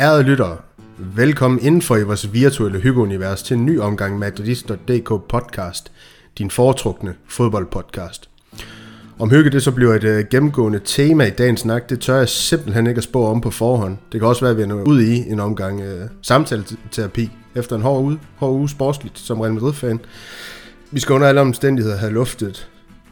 Ærede lyttere, velkommen indenfor i vores virtuelle hyggeunivers til en ny omgang Madridist.dk podcast, din foretrukne fodboldpodcast. Om hygge det så bliver et øh, gennemgående tema i dagens snak, det tør jeg simpelthen ikke at spå om på forhånd. Det kan også være, at vi er nået ud i en omgang øh, samtaleterapi efter en hård uge, hård uge sportsligt som Real Madrid-fan. Vi skal under alle omstændigheder have luftet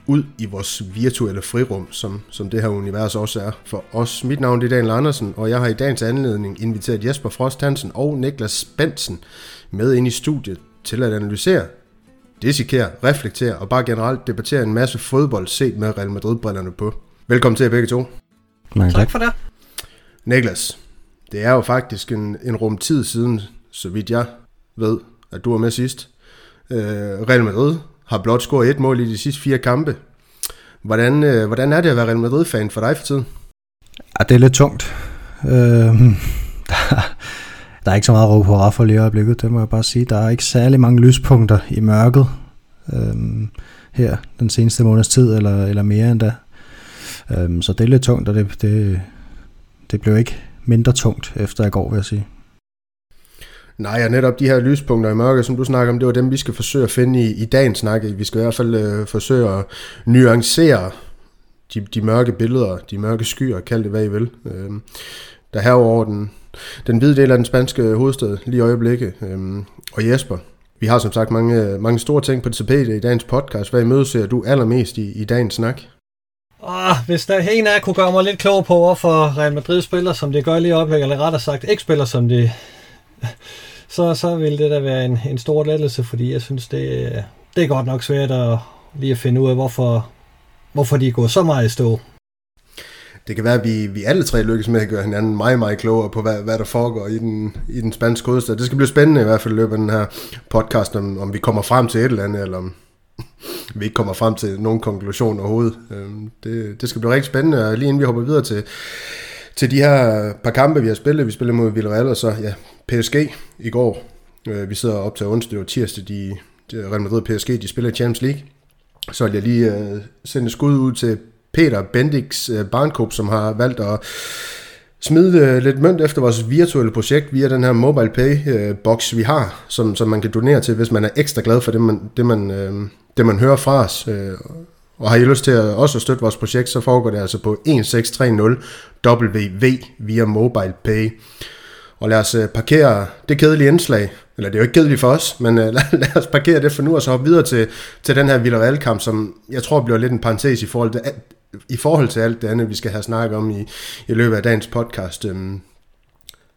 ud i vores virtuelle frirum, som, som det her univers også er for os. Mit navn er Daniel Andersen, og jeg har i dagens anledning inviteret Jesper Frost Hansen og Niklas Bensen med ind i studiet til at analysere, dissekere, reflektere og bare generelt debattere en masse fodbold set med Real Madrid-brillerne på. Velkommen til jer begge to. Mange tak. tak for det. Niklas, det er jo faktisk en, en rum tid siden, så vidt jeg ved, at du er med sidst. Øh, Real Madrid har blot scoret et mål i de sidste fire kampe. Hvordan, øh, hvordan er det at være Real Madrid-fan for dig for tiden? Ja, det er lidt tungt. Øh, hmm. der, der er ikke så meget råb på for lige i øjeblikket, det må jeg bare sige. Der er ikke særlig mange lyspunkter i mørket øh, her den seneste måneds tid, eller, eller mere end da. Øh, så det er lidt tungt, og det, det, det blev ikke mindre tungt efter i går, vil jeg sige. Nej, og netop de her lyspunkter i mørke, som du snakker om, det var dem, vi skal forsøge at finde i, i dagens snak. Vi skal i hvert fald øh, forsøge at nuancere de, de mørke billeder, de mørke skyer, kald det hvad I vil. Øh, der herover den, den hvide del af den spanske hovedstad lige i øjeblikket. Øh, og Jesper, vi har som sagt mange, øh, mange store ting på tapetet i dagens podcast. Hvad imødeser du allermest i, i dagens snak? Ah, hvis der en af jer kunne gøre mig lidt klog på, hvorfor Real Madrid spiller, som det gør lige i øjeblikket, eller rettere sagt ikke spiller, som det så, så vil det da være en, en stor lettelse, fordi jeg synes, det, det er godt nok svært at lige at finde ud af, hvorfor, hvorfor de går så meget i stå. Det kan være, at vi, vi alle tre lykkes med at gøre hinanden meget, meget klogere på, hvad, hvad der foregår i den, i den spanske hovedstad. Det skal blive spændende i hvert fald i løbet af den her podcast, om, om vi kommer frem til et eller andet, eller om vi ikke kommer frem til nogen konklusion overhovedet. Øhm, det, det skal blive rigtig spændende, og lige inden vi hopper videre til, til de her par kampe, vi har spillet. Vi spillede mod Villarreal, og så ja, PSG i går. Øh, vi sidder op til onsdag og tirsdag. De, de Real Madrid og PSG, de spiller Champions League. Så vil jeg lige øh, sende skud ud til Peter Bendix øh, uh, Barnkop, som har valgt at smide lidt mønt efter vores virtuelle projekt via den her mobile pay uh, box vi har, som, som man kan donere til, hvis man er ekstra glad for det, man, det, man, det, man hører fra os og har I lyst til at også at støtte vores projekt, så foregår det altså på 1630 WV via mobile pay. Og lad os øh, parkere det kedelige indslag, eller det er jo ikke kedeligt for os, men øh, lad, lad os parkere det for nu, og så hoppe videre til, til den her Villarreal-kamp, som jeg tror bliver lidt en parentes i forhold til, i forhold til alt det andet, vi skal have snakket om i, i løbet af dagens podcast. Øhm,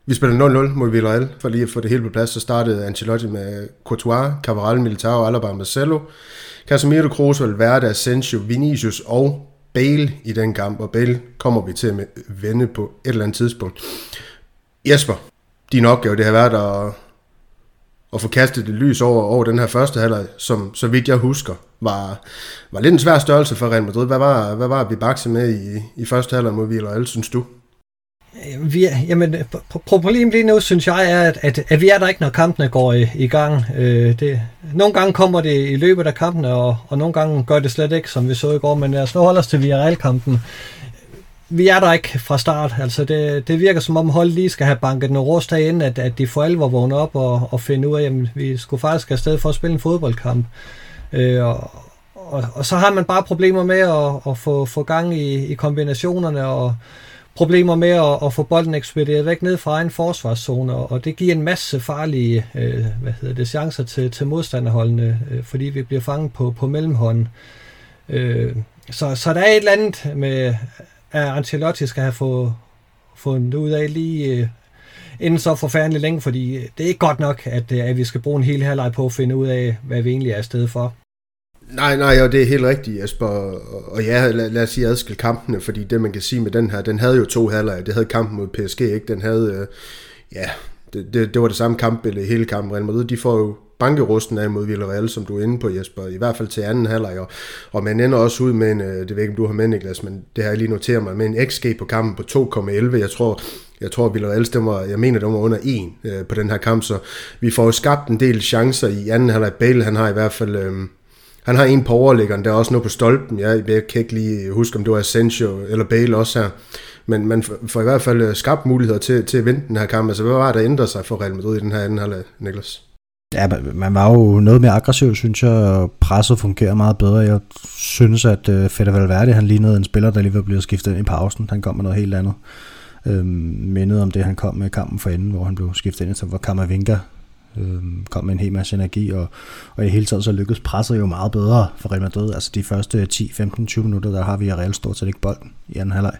vi spiller 0-0 mod Villarreal, for lige at få det hele på plads, så startede Ancelotti med Courtois, Cavaral, Militao, Alaba, Marcelo, Casemiro, Kroos, Valverde, Asensio, Vinicius og Bale i den kamp, og Bale kommer vi til at vende på et eller andet tidspunkt. Jesper, din opgave det har været at, at få kastet det lys over, over den her første halvleg, som så vidt jeg husker, var, var lidt en svær størrelse for Real Madrid. Hvad var, hvad var vi bakse med i, i første halvleg mod Villarreal, synes du? Vi er, jamen, problemet lige nu, synes jeg, er, at, at, at vi er der ikke, når kampene går i, i gang. Øh, det, nogle gange kommer det i løbet af kampene, og, og nogle gange gør det slet ikke, som vi så i går. Men lad os nu holde os til Villarreal-kampen vi er der ikke fra start. Altså det, det virker som om holdet lige skal have banket noget rust ind, at, at de for alvor vågner op og, og finder ud af, at vi skulle faktisk afsted for at spille en fodboldkamp. Øh, og, og, og så har man bare problemer med at, at få, få gang i, i kombinationerne og problemer med at, at få bolden ekspederet væk ned fra en forsvarszone, og det giver en masse farlige øh, hvad hedder det, chancer til, til modstanderholdene, øh, fordi vi bliver fanget på, på mellemhånden. Øh, så, så der er et eller andet med, at Ancelotti skal have få, fundet ud af lige øh, inden så forfærdeligt længe, fordi det er ikke godt nok, at, øh, at vi skal bruge en hel halvleg på at finde ud af, hvad vi egentlig er afsted for. Nej, nej, og det er helt rigtigt, Jesper. Og ja, lad, lad os sige adskille kampene, fordi det man kan sige med den her, den havde jo to halvleg. Det havde kampen mod PSG, ikke? Den havde, øh, ja, det, det, det var det samme kampbillede hele kampen. Real Madrid, de får jo bankerusten af mod Villarreal, som du er inde på, Jesper, i hvert fald til anden halvleg, og, og man ender også ud med en, øh, det ved ikke, om du har med, Niklas, men det har jeg lige noteret mig, med en XG på kampen på 2,11. Jeg tror, Jeg tror, Villarreal stemmer, jeg mener, det var under 1 øh, på den her kamp, så vi får jo skabt en del chancer i anden halvleg. Bale, han har i hvert fald... Øh, han har en på overlæggeren, der er også noget på stolpen. Jeg, jeg kan ikke lige huske, om det var Asensio eller Bale også her. Men man får i hvert fald øh, skabt muligheder til, til at vinde den her kamp. Altså, hvad var der ændret sig for Real Madrid i den her anden halvleg, Niklas? Ja, man var jo noget mere aggressiv, synes jeg, og presset fungerer meget bedre. Jeg synes, at uh, Fede Valverde, han lignede en spiller, der lige var blevet skiftet ind i pausen. Han kom med noget helt andet. Øhm, mindet om det, han kom med kampen for enden, hvor han blev skiftet ind, så var Kammervinga øh, kom med en hel masse energi, og, og i hele taget så lykkedes presset jo meget bedre for Real Madrid. Altså de første 10, 15, 20 minutter, der har vi Real stort set ikke bolden i anden halvleg.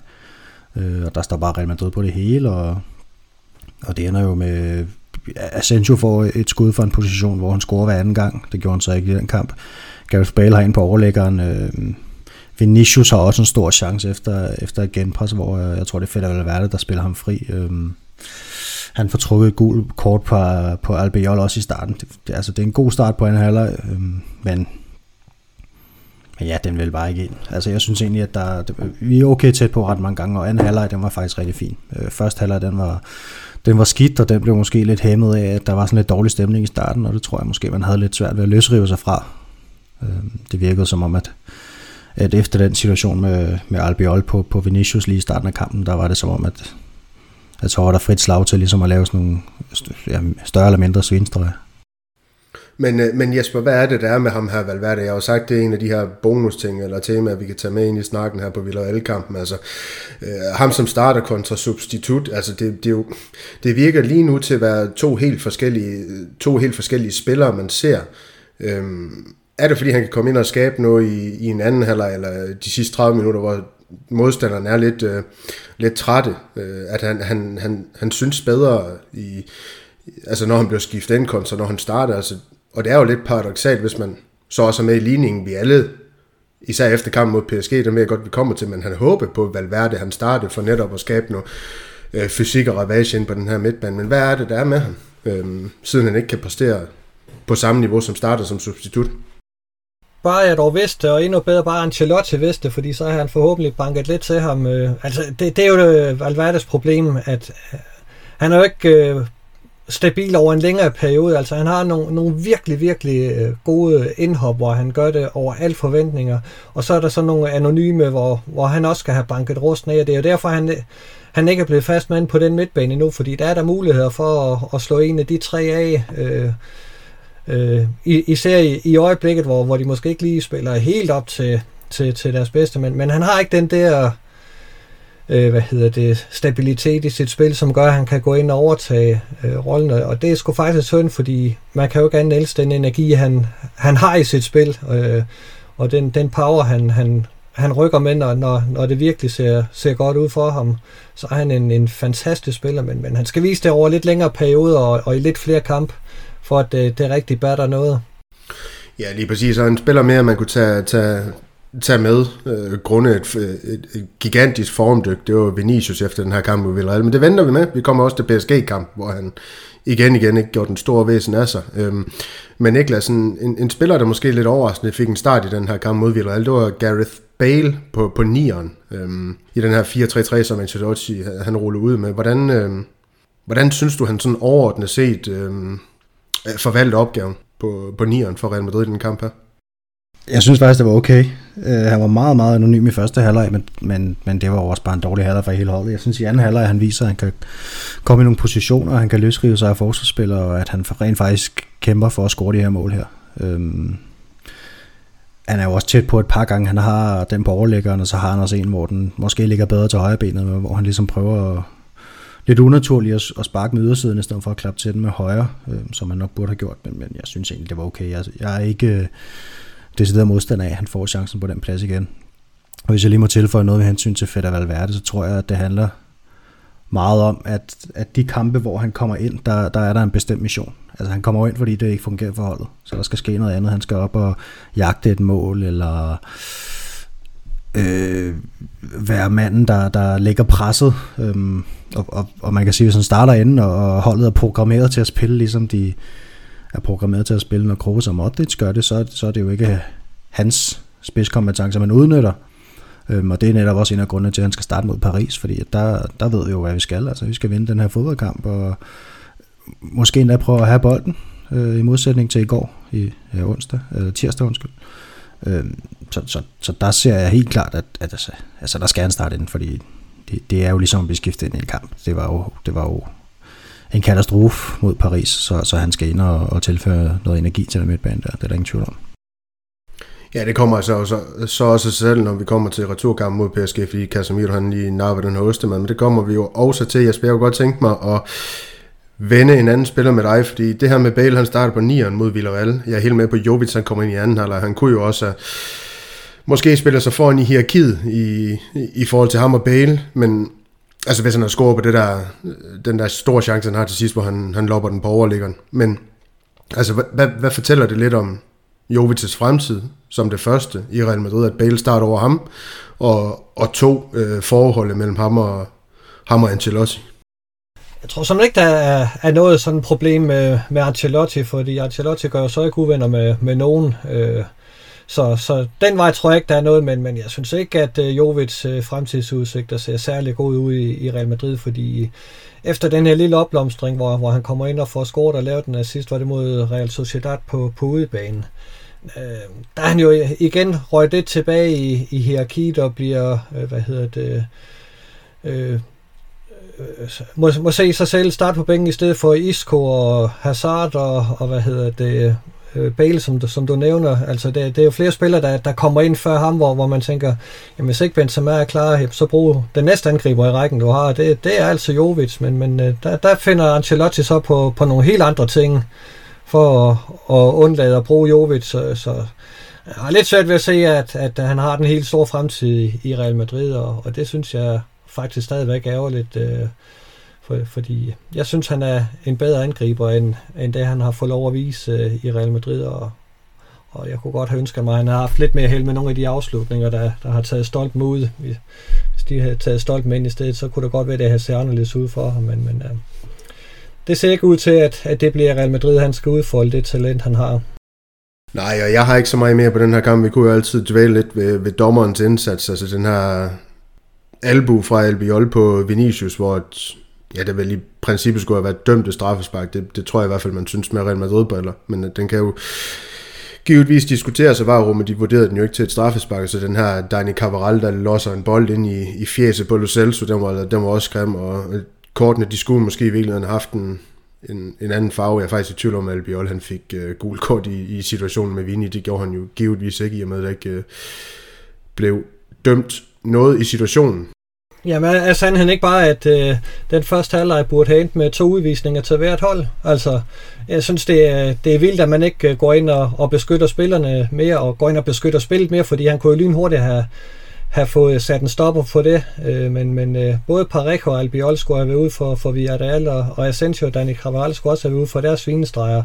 Øh, og der står bare Real Madrid på det hele, og, og det ender jo med Asensio får et skud fra en position, hvor han scorer hver anden gang. Det gjorde han så ikke i den kamp. Gareth Bale har en på overlæggeren. Øh, Vinicius har også en stor chance efter, efter et genpres, hvor jeg, jeg tror, det er fedt at være det, der spiller ham fri. Øh, han får trukket et gult kort på, på Albiol også i starten. Det, det, altså, det er en god start på anden halvleg, øh, men men ja, den vil bare ikke ind. Altså jeg synes egentlig, at der, vi er okay tæt på ret mange gange, og anden halvleg, den var faktisk rigtig fin. Øh, første halvleg, den var, den var skidt, og den blev måske lidt hæmmet af, at der var sådan lidt dårlig stemning i starten, og det tror jeg måske, man havde lidt svært ved at løsrive sig fra. Øh, det virkede som om, at, at efter den situation med, med Albiol på, på Vinicius lige i starten af kampen, der var det som om, at, at så var der frit slag til ligesom at lave sådan nogle ja, større eller mindre svinstrøjer. Men, øh, men Jesper, hvad er det, der er med ham her, Valverde? Jeg har jo sagt, det er en af de her bonusting eller temaer, vi kan tage med ind i snakken her på Villarreal-kampen. Altså, øh, ham som starter kontra substitut, altså det, det, er jo, det virker lige nu til at være to helt forskellige, to helt forskellige spillere, man ser. Øhm, er det, fordi han kan komme ind og skabe noget i, i en anden halvleg, eller de sidste 30 minutter, hvor modstanderen er lidt, øh, lidt trætte, øh, at han, han, han, han synes bedre i, altså når han bliver skiftet ind så når han starter, altså og det er jo lidt paradoxalt, hvis man så også er med i ligningen, vi alle, især efter kampen mod PSG, det er mere godt, vi kommer til, men han håber på, Valverde han startede for netop at skabe noget øh, fysik og ravage ind på den her midtbane. Men hvad er det, der er med ham, øh, siden han ikke kan præstere på samme niveau som starter som substitut? Bare jeg dog vidste, og endnu bedre bare Ancelotti vidste, fordi så har han forhåbentlig banket lidt til ham. Øh, altså, det, det er jo øh, det, Valverdes problem, at øh, han er jo ikke øh, stabil over en længere periode. Altså han har nogle, nogle virkelig, virkelig gode indhop, hvor han gør det over alle forventninger. Og så er der så nogle anonyme, hvor, hvor han også skal have banket rust ned, Og det er jo derfor, han, han ikke er blevet fast mand på den midtbane endnu, fordi der er der muligheder for at, at slå en af de tre af. Øh, øh, især i, i øjeblikket, hvor, hvor de måske ikke lige spiller helt op til, til, til deres bedste, men, men han har ikke den der øh, hvad hedder det, stabilitet i sit spil, som gør, at han kan gå ind og overtage øh, rollen. Og det er sgu faktisk synd, fordi man kan jo ikke andet elske den energi, han, han har i sit spil, øh, og den, den power, han, han, han rykker med, når, når, når det virkelig ser, ser godt ud for ham, så er han en, en fantastisk spiller, men, men han skal vise det over lidt længere perioder og, og i lidt flere kampe, for at øh, det, det rigtig batter noget. Ja, lige præcis. Og en spiller mere, man kunne tage, tage, tage med, øh, grundet et, et, et gigantisk formdyk. Det var Vinicius efter den her kamp mod Villarreal, men det venter vi med. Vi kommer også til PSG-kamp, hvor han igen igen ikke gjorde den store væsen af sig. Øhm, men Niklas, en, en, en spiller, der måske lidt overraskende fik en start i den her kamp mod Villarreal, det var Gareth Bale på, på nieren øhm, i den her 4-3-3, som Ancelotti han rullede ud med. Hvordan, øhm, hvordan synes du, han sådan overordnet set øhm, Øh, forvalte opgaven på, på nieren for Real Madrid i den kamp her? Jeg synes faktisk, det var okay. Uh, han var meget, meget anonym i første halvleg, men, men, men det var også bare en dårlig halvleg for hele holdet. Jeg synes i anden halvleg, han viser, at han kan komme i nogle positioner, han kan løsrive sig af forsvarsspillere, og at han rent faktisk kæmper for at score de her mål her. Um, han er jo også tæt på et par gange. Han har den på overlæggeren, og så har han også en, hvor den måske ligger bedre til højre benet, hvor han ligesom prøver at, lidt unaturligt at, at sparke med ydersiden, i stedet for at klappe til den med højre, øh, som man nok burde have gjort, men, men jeg synes egentlig, det var okay. Jeg, jeg er ikke øh, decideret modstander af, at han får chancen på den plads igen. Og hvis jeg lige må tilføje noget med hensyn til Fedder Valverde, så tror jeg, at det handler meget om, at, at de kampe, hvor han kommer ind, der, der er der en bestemt mission. Altså han kommer ind, fordi det ikke fungerer for holdet. Så der skal ske noget andet. Han skal op og jagte et mål, eller øh, være manden, der, der lægger presset. Øhm, og, og, og man kan sige, hvis han starter inden, og holdet er programmeret til at spille, ligesom de, er programmeret til at spille, når Kroos og Modric gør det, så, så er det jo ikke hans spidskompetence, man udnytter. Øhm, og det er netop også en af grundene til, at han skal starte mod Paris, fordi der, der ved vi jo, hvad vi skal. Altså, vi skal vinde den her fodboldkamp, og måske endda prøve at have bolden, øh, i modsætning til i går, i ja, onsdag, eller tirsdag, undskyld. Øhm, så, så, så der ser jeg helt klart, at, at altså, altså, der skal han starte ind, fordi det, det er jo ligesom at blive skiftet ind i en kamp. Det var jo, det var jo en katastrofe mod Paris, så, så han skal ind og, og tilføre noget energi til den midtbane der. Det er der ingen tvivl om. Ja, det kommer altså så, så også selv, når vi kommer til returkampen mod PSG, fordi Casemiro han lige napper den hoste, men det kommer vi jo også til. Jeg skulle godt tænke mig at vende en anden spiller med dig, fordi det her med Bale, han starter på 9'eren mod Villarreal. Jeg er helt med på Jovic, han kommer ind i anden halvleg. Han kunne jo også måske spiller sig foran i hierarkiet i, i forhold til ham og Bale, men altså hvis han har scoret på det der, den der store chance, han har til sidst, hvor han, han lopper den på overliggeren. Men altså, hvad, hvad, hvad fortæller det lidt om Jovic's fremtid, som det første i Real Madrid, at Bale starter over ham, og, og to øh, forholdet mellem ham og, ham og Ancelotti? Jeg tror sådan ikke, der er, er noget sådan problem med, med Ancelotti, fordi Ancelotti gør jo så ikke uvenner med, med nogen. Øh, så, så den vej tror jeg ikke, der er noget, men, men jeg synes ikke, at øh, Jovits øh, fremtidsudsigter ser særlig god ud i, i Real Madrid, fordi efter den her lille opblomstring, hvor, hvor han kommer ind og får scoret og lavet den assist, var det mod Real Sociedad på, på udebanen. Øh, der er han jo igen røget det tilbage i, i hierarkiet og bliver, øh, hvad hedder det, øh, øh, må, må se sig selv starte på bænken i stedet for Isco og Hazard og, og hvad hedder det, øh, Bale, som du, som du nævner. Altså, det, det er jo flere spillere, der, der kommer ind før ham, hvor, hvor man tænker, jamen hvis ikke Benzema er klar, så brug den næste angriber i rækken, du har. Det, det er altså Jovic, men, men øh, der, der finder Ancelotti så på, på nogle helt andre ting for at, at undlade at bruge Jovic. Så, så jeg har lidt svært ved at se, at, at han har den helt store fremtid i Real Madrid, og, og det synes jeg faktisk stadigvæk ærgerligt. Øh, for, fordi jeg synes, han er en bedre angriber, end, end det han har fået lov at vise øh, i Real Madrid, og, og jeg kunne godt have ønsket mig, at han har haft lidt mere held med nogle af de afslutninger, der, der har taget stolt med ud. Hvis de havde taget stolt med ind i stedet, så kunne det godt være, at det havde set anderledes ud for ham, men, men øh, det ser ikke ud til, at, at det bliver Real Madrid, han skal udfolde det talent, han har. Nej, og jeg har ikke så meget mere på den her kamp. Vi kunne jo altid dvæle lidt ved, ved dommerens indsats. Altså den her albu fra Albiol på Vinicius, hvor et, ja, det vel i princippet skulle have været dømt til straffespark. Det, det tror jeg i hvert fald, man synes med Real Madrid-briller. Men øh, den kan jo givetvis diskuteres, sig var men de vurderede den jo ikke til et straffespark, så den her Dani Cabral, der losser en bold ind i, i fjeset på Lo Celso, den var, den var også grim, og øh, kortene, de skulle måske i virkeligheden have haft en, en, en anden farve. Jeg er faktisk i tvivl om, at Albiol han fik øh, gul kort i, i situationen med Vini. Det gjorde han jo givetvis ikke, i og med at det ikke øh, blev dømt noget i situationen. Jamen er sandheden ikke bare, at øh, den første halvleg burde have endt med to udvisninger til hvert hold? Altså, jeg synes, det er, det er vildt, at man ikke øh, går ind og, og beskytter spillerne mere, og går ind og beskytter spillet mere, fordi han kunne jo lynhurtigt have, have fået sat en stopper på det. Øh, men men øh, både Parejo og Albiol skulle have været ude for, for Villarreal, og, og Asensio og Dani Carvajal skulle også have været ude for deres svinestreger.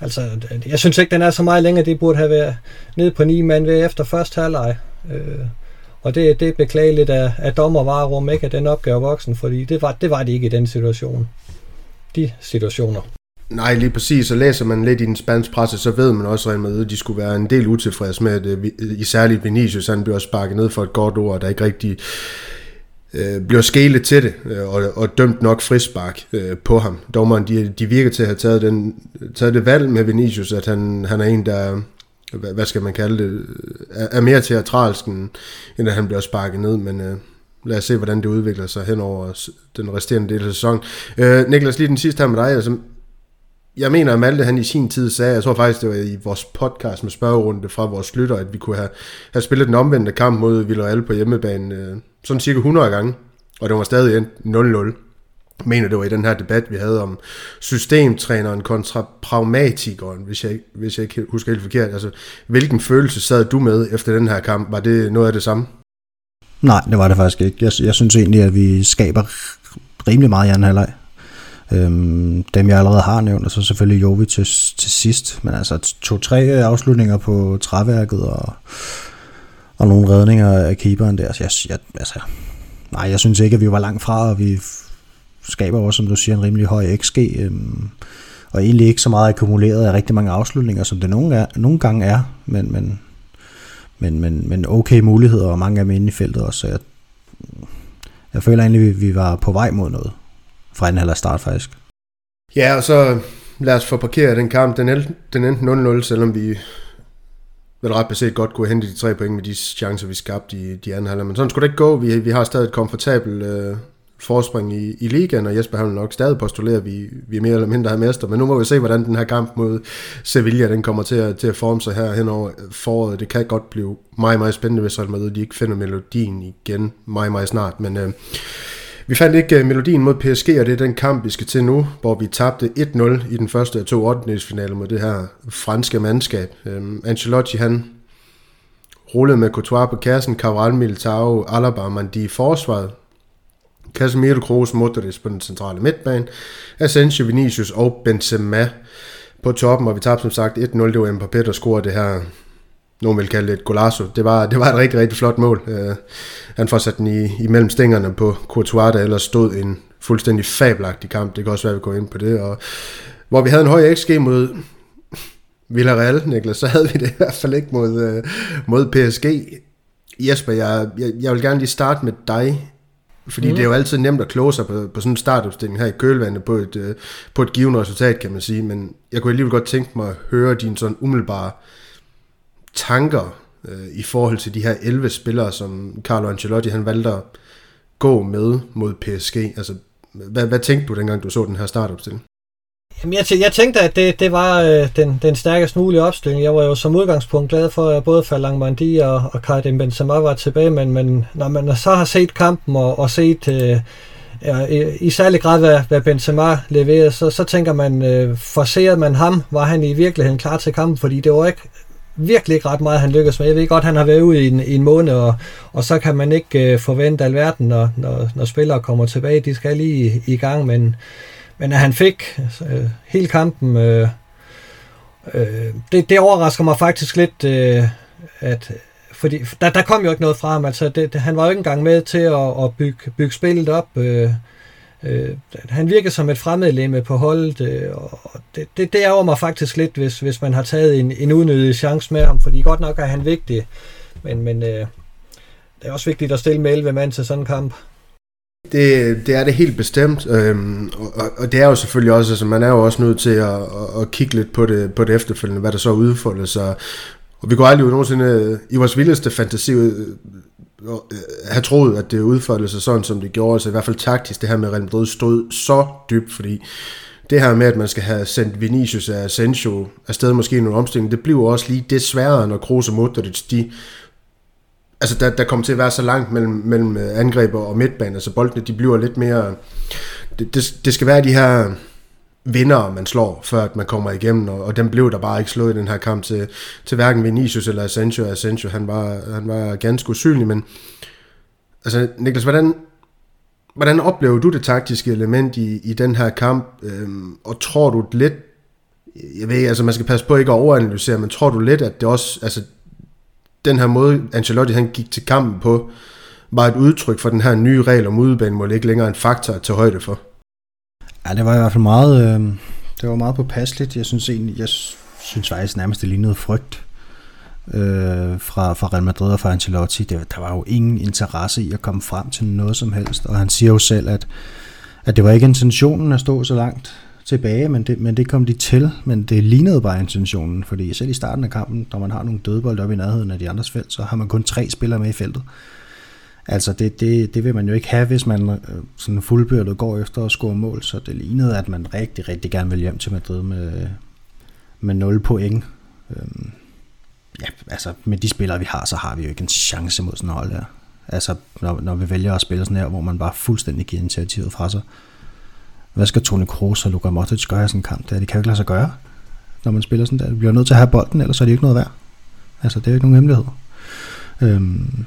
Altså, jeg synes ikke, den er så meget længere. Det burde have været nede på ni mand ved efter første halvleg. Øh, og det, det er beklageligt, at, at dommer var ikke er den opgave voksen, fordi det var, det var de ikke i den situation. De situationer. Nej, lige præcis. Så læser man lidt i den spanske presse, så ved man også rent at de skulle være en del utilfredse med, at øh, øh, i særligt Vinicius, han bliver sparket ned for et godt ord, der ikke rigtig øh, bliver skælet til det, øh, og, og dømt nok frispark øh, på ham. Dommeren, de, de virker til at have taget, den, taget det valg med Vinicius, at han, han er en, der, hvad skal man kalde det, er mere teatralsk, end, at han bliver sparket ned, men øh, lad os se, hvordan det udvikler sig hen over den resterende del af sæsonen. Øh, Niklas, lige den sidste her med dig, altså, jeg mener, at Malte han i sin tid sagde, jeg tror faktisk, det var i vores podcast med spørgerunde fra vores lytter, at vi kunne have, have spillet den omvendte kamp mod Villarreal på hjemmebane øh, sådan cirka 100 gange, og det var stadig 0-0 mener, det var i den her debat, vi havde om systemtræneren kontra pragmatikeren, hvis jeg, hvis jeg ikke husker helt forkert. Altså, hvilken følelse sad du med efter den her kamp? Var det noget af det samme? Nej, det var det faktisk ikke. Jeg, jeg synes egentlig, at vi skaber rimelig meget i anden halvleg. Øhm, dem jeg allerede har nævnt, og så selvfølgelig Jovi til, til sidst. Men altså to-tre afslutninger på træværket og, og nogle redninger af keeperen der. Så jeg, jeg, altså, nej, jeg synes ikke, at vi var langt fra, og vi skaber også, som du siger, en rimelig høj XG, øh, og egentlig ikke så meget akkumuleret af rigtig mange afslutninger, som det nogle, er, nogle gange er, men, men, men, men, men okay muligheder, og mange af dem inde i feltet også, så jeg, jeg føler egentlig, at vi var på vej mod noget fra en halv start faktisk. Ja, og så lad os få parkeret den kamp. Den, den endte 0-0, selvom vi vel ret beset godt kunne hente de tre point med de chancer, vi skabte i de anden halvleg. Men sådan skulle det ikke gå. Vi, vi har stadig et komfortabelt øh, forspring i, i ligaen, og Jesper har nok stadig postuleret, at vi, vi er mere eller mindre er mester. Men nu må vi se, hvordan den her kamp mod Sevilla, den kommer til at, til at forme sig her hen over foråret. Det kan godt blive meget, meget spændende, hvis Real Madrid de ikke finder melodien igen meget, meget snart. Men øh, vi fandt ikke øh, melodien mod PSG, og det er den kamp, vi skal til nu, hvor vi tabte 1-0 i den første af to 8. mod det her franske mandskab. Um, Ancelotti, han rullede med Courtois på kassen, Cavral, Militao, Alaba og Mandi i forsvaret. Casemiro, Kroos, Modric på den centrale midtbane, Asensio, Vinicius og Benzema på toppen, og vi tabte som sagt 1-0. Det var Mbappé, der scorede det her nogen vil kalde det et golazo. Det var, det var et rigtig, rigtig flot mål. Uh, han får sat den i, imellem stængerne på Courtois, der ellers stod en fuldstændig fabelagtig kamp. Det kan også være, at vi går ind på det. Og, hvor vi havde en høj XG mod Villarreal, Niklas, så havde vi det i hvert fald ikke mod, uh, mod PSG. Jesper, jeg, jeg, jeg vil gerne lige starte med dig, fordi mm. det er jo altid nemt at kloge sig på, på sådan en startopstilling her i kølvandet på et, uh, på et givet resultat, kan man sige. Men jeg kunne alligevel godt tænke mig at høre din sådan umiddelbare tanker øh, i forhold til de her 11 spillere, som Carlo Ancelotti han valgte at gå med mod PSG? Altså, hvad, hvad tænkte du dengang, du så den her startopstilling? Jamen, jeg, jeg tænkte, at det, det var øh, den, den stærkest mulige opstilling. Jeg var jo som udgangspunkt glad for, at både Falang Mandi og, og Karim Benzema var tilbage, men, men når man så har set kampen og, og set øh, ja, i, i særlig grad, hvad, hvad Benzema leverede, så, så tænker man, øh, forserede man ham, var han i virkeligheden klar til kampen, fordi det var ikke virkelig ikke ret meget, han lykkedes med. Jeg ved godt, han har været ude i en, i en måned, og, og så kan man ikke øh, forvente alverden, når, når, når spillere kommer tilbage. De skal lige i, i gang, men, men at han fik øh, hele kampen, øh, øh, det, det overrasker mig faktisk lidt, øh, at fordi der, der kom jo ikke noget fra ham. Altså, det, det, han var jo ikke engang med til at, at bygge, bygge spillet op. Øh, Øh, han virkede som et fremmedlemme på holdet, øh, og det, det, det ærger mig faktisk lidt, hvis, hvis man har taget en, en unødig chance med ham, fordi godt nok er han vigtig, men, men øh, det er også vigtigt at stille med 11 mand til sådan en kamp. Det, det er det helt bestemt, øhm, og, og det er jo selvfølgelig også, altså man er jo også nødt til at, at, at kigge lidt på det, på det efterfølgende, hvad der så udfolder sig. Og vi går aldrig nogensinde øh, i vores vildeste fantasi Øh, øh have troet, at det udførte sig sådan, som det gjorde. Altså i hvert fald taktisk, det her med Real Madrid stod så dybt, fordi det her med, at man skal have sendt Vinicius og Asensio afsted måske i nogle omstilling, det bliver også lige det sværere, når Kroos og Modric, de altså der, der kommer til at være så langt mellem, mellem øh, angreb og midtbane, altså boldene, de bliver lidt mere, det, det, det skal være de her vinder, man slår, før at man kommer igennem, og, og den blev der bare ikke slået i den her kamp til, til hverken Vinicius eller Asensio. Asensio, han var, han var ganske usynlig, men altså, Niklas, hvordan, hvordan oplever du det taktiske element i, i den her kamp, øhm, og tror du lidt, jeg ved, altså man skal passe på ikke at overanalysere, men tror du lidt, at det også, altså den her måde, Ancelotti han gik til kampen på, var et udtryk for den her nye regel om udebanemål ikke længere en faktor at tage højde for? Ja, det var i hvert fald meget, øh, det var meget påpasseligt. Jeg synes egentlig, jeg synes faktisk nærmest, det lignede frygt øh, fra, fra Real Madrid og fra Ancelotti. Det, der var jo ingen interesse i at komme frem til noget som helst, og han siger jo selv, at, at det var ikke intentionen at stå så langt tilbage, men det, men det kom de til, men det lignede bare intentionen, fordi selv i starten af kampen, når man har nogle dødbold op i nærheden af de andres felt, så har man kun tre spillere med i feltet. Altså det, det, det vil man jo ikke have, hvis man øh, sådan fuldbyrdet går efter at score mål, så det lignede, at man rigtig, rigtig gerne vil hjem til Madrid med, med 0 point. Øhm, ja, altså med de spillere, vi har, så har vi jo ikke en chance mod sådan et hold her. Altså når, når vi vælger at spille sådan her, hvor man bare fuldstændig giver initiativet fra sig. Hvad skal Toni Kroos og Luka Modric gøre i sådan en kamp? Det, det kan jo ikke lade sig gøre, når man spiller sådan der. Vi bliver nødt til at have bolden, ellers er det ikke noget værd. Altså det er jo ikke nogen hemmelighed. Øhm,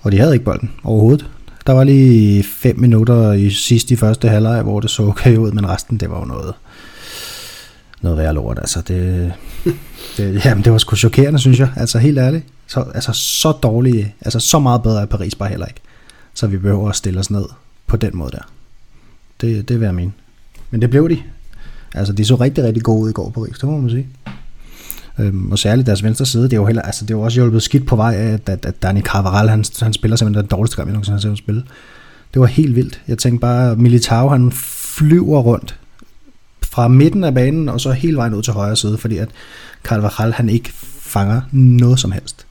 og de havde ikke bolden overhovedet. Der var lige 5 minutter i sidst i første halvleg, hvor det så okay ud, men resten, det var jo noget, noget værre lort. Altså, det, det, jamen, det var sgu chokerende, synes jeg. Altså, helt ærligt. Så, altså, så dårlige, altså, så meget bedre er Paris bare heller ikke. Så vi behøver at stille os ned på den måde der. Det, det vil jeg mene. Men det blev de. Altså, de så rigtig, rigtig gode ud i går på Paris, det må man sige. Øhm, og særligt deres venstre side, det er jo, heller, altså, det er jo også hjulpet skidt på vej af, at, at, at Dani Carvaral, han, han spiller simpelthen den dårligste kamp, jeg nogensinde har set spille. Det var helt vildt. Jeg tænkte bare, Militao han flyver rundt fra midten af banen, og så hele vejen ud til højre side, fordi at Carvajal han ikke fanger noget som helst.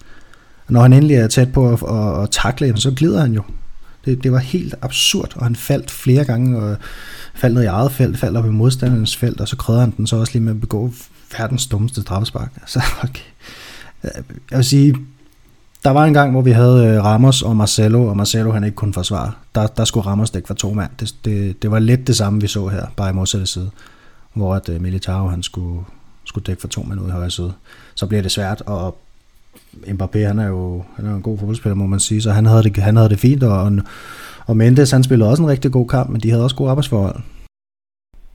Når han endelig er tæt på at, at, at takle så glider han jo. Det, det var helt absurd, og han faldt flere gange, og faldt ned i eget felt, faldt op i modstanderens felt, og så krødder han den så også lige med at begå verdens dummeste straffespark. Så okay. Jeg vil sige, der var en gang, hvor vi havde øh, Ramos og Marcelo, og Marcelo han ikke kunne forsvare. Der, der skulle Ramos dække for to mand. Det, det, det var lidt det samme, vi så her, bare i modsatte side. Hvor at Militaro Militao han skulle, skulle dække for to mand ud i højre side. Så bliver det svært, og Mbappé han er jo han er en god fodboldspiller, må man sige, så han havde det, han havde det fint, og, og Mendes han spillede også en rigtig god kamp, men de havde også gode arbejdsforhold.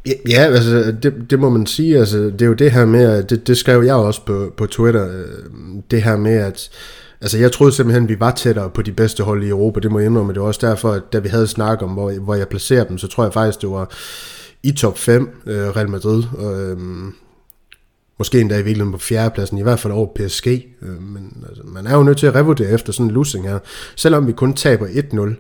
Ja, altså, det, det må man sige, altså, det er jo det her med, det, det skrev jeg også på, på Twitter, øh, det her med, at altså, jeg troede simpelthen, at vi var tættere på de bedste hold i Europa, det må jeg indrømme, det var også derfor, at da vi havde snakket om, hvor, hvor jeg placerer dem, så tror jeg faktisk, det var i top 5, øh, Real Madrid, og, øh, måske endda i virkeligheden på fjerdepladsen, i hvert fald over PSG, øh, men altså, man er jo nødt til at revurdere efter sådan en losing her, selvom vi kun taber 1-0,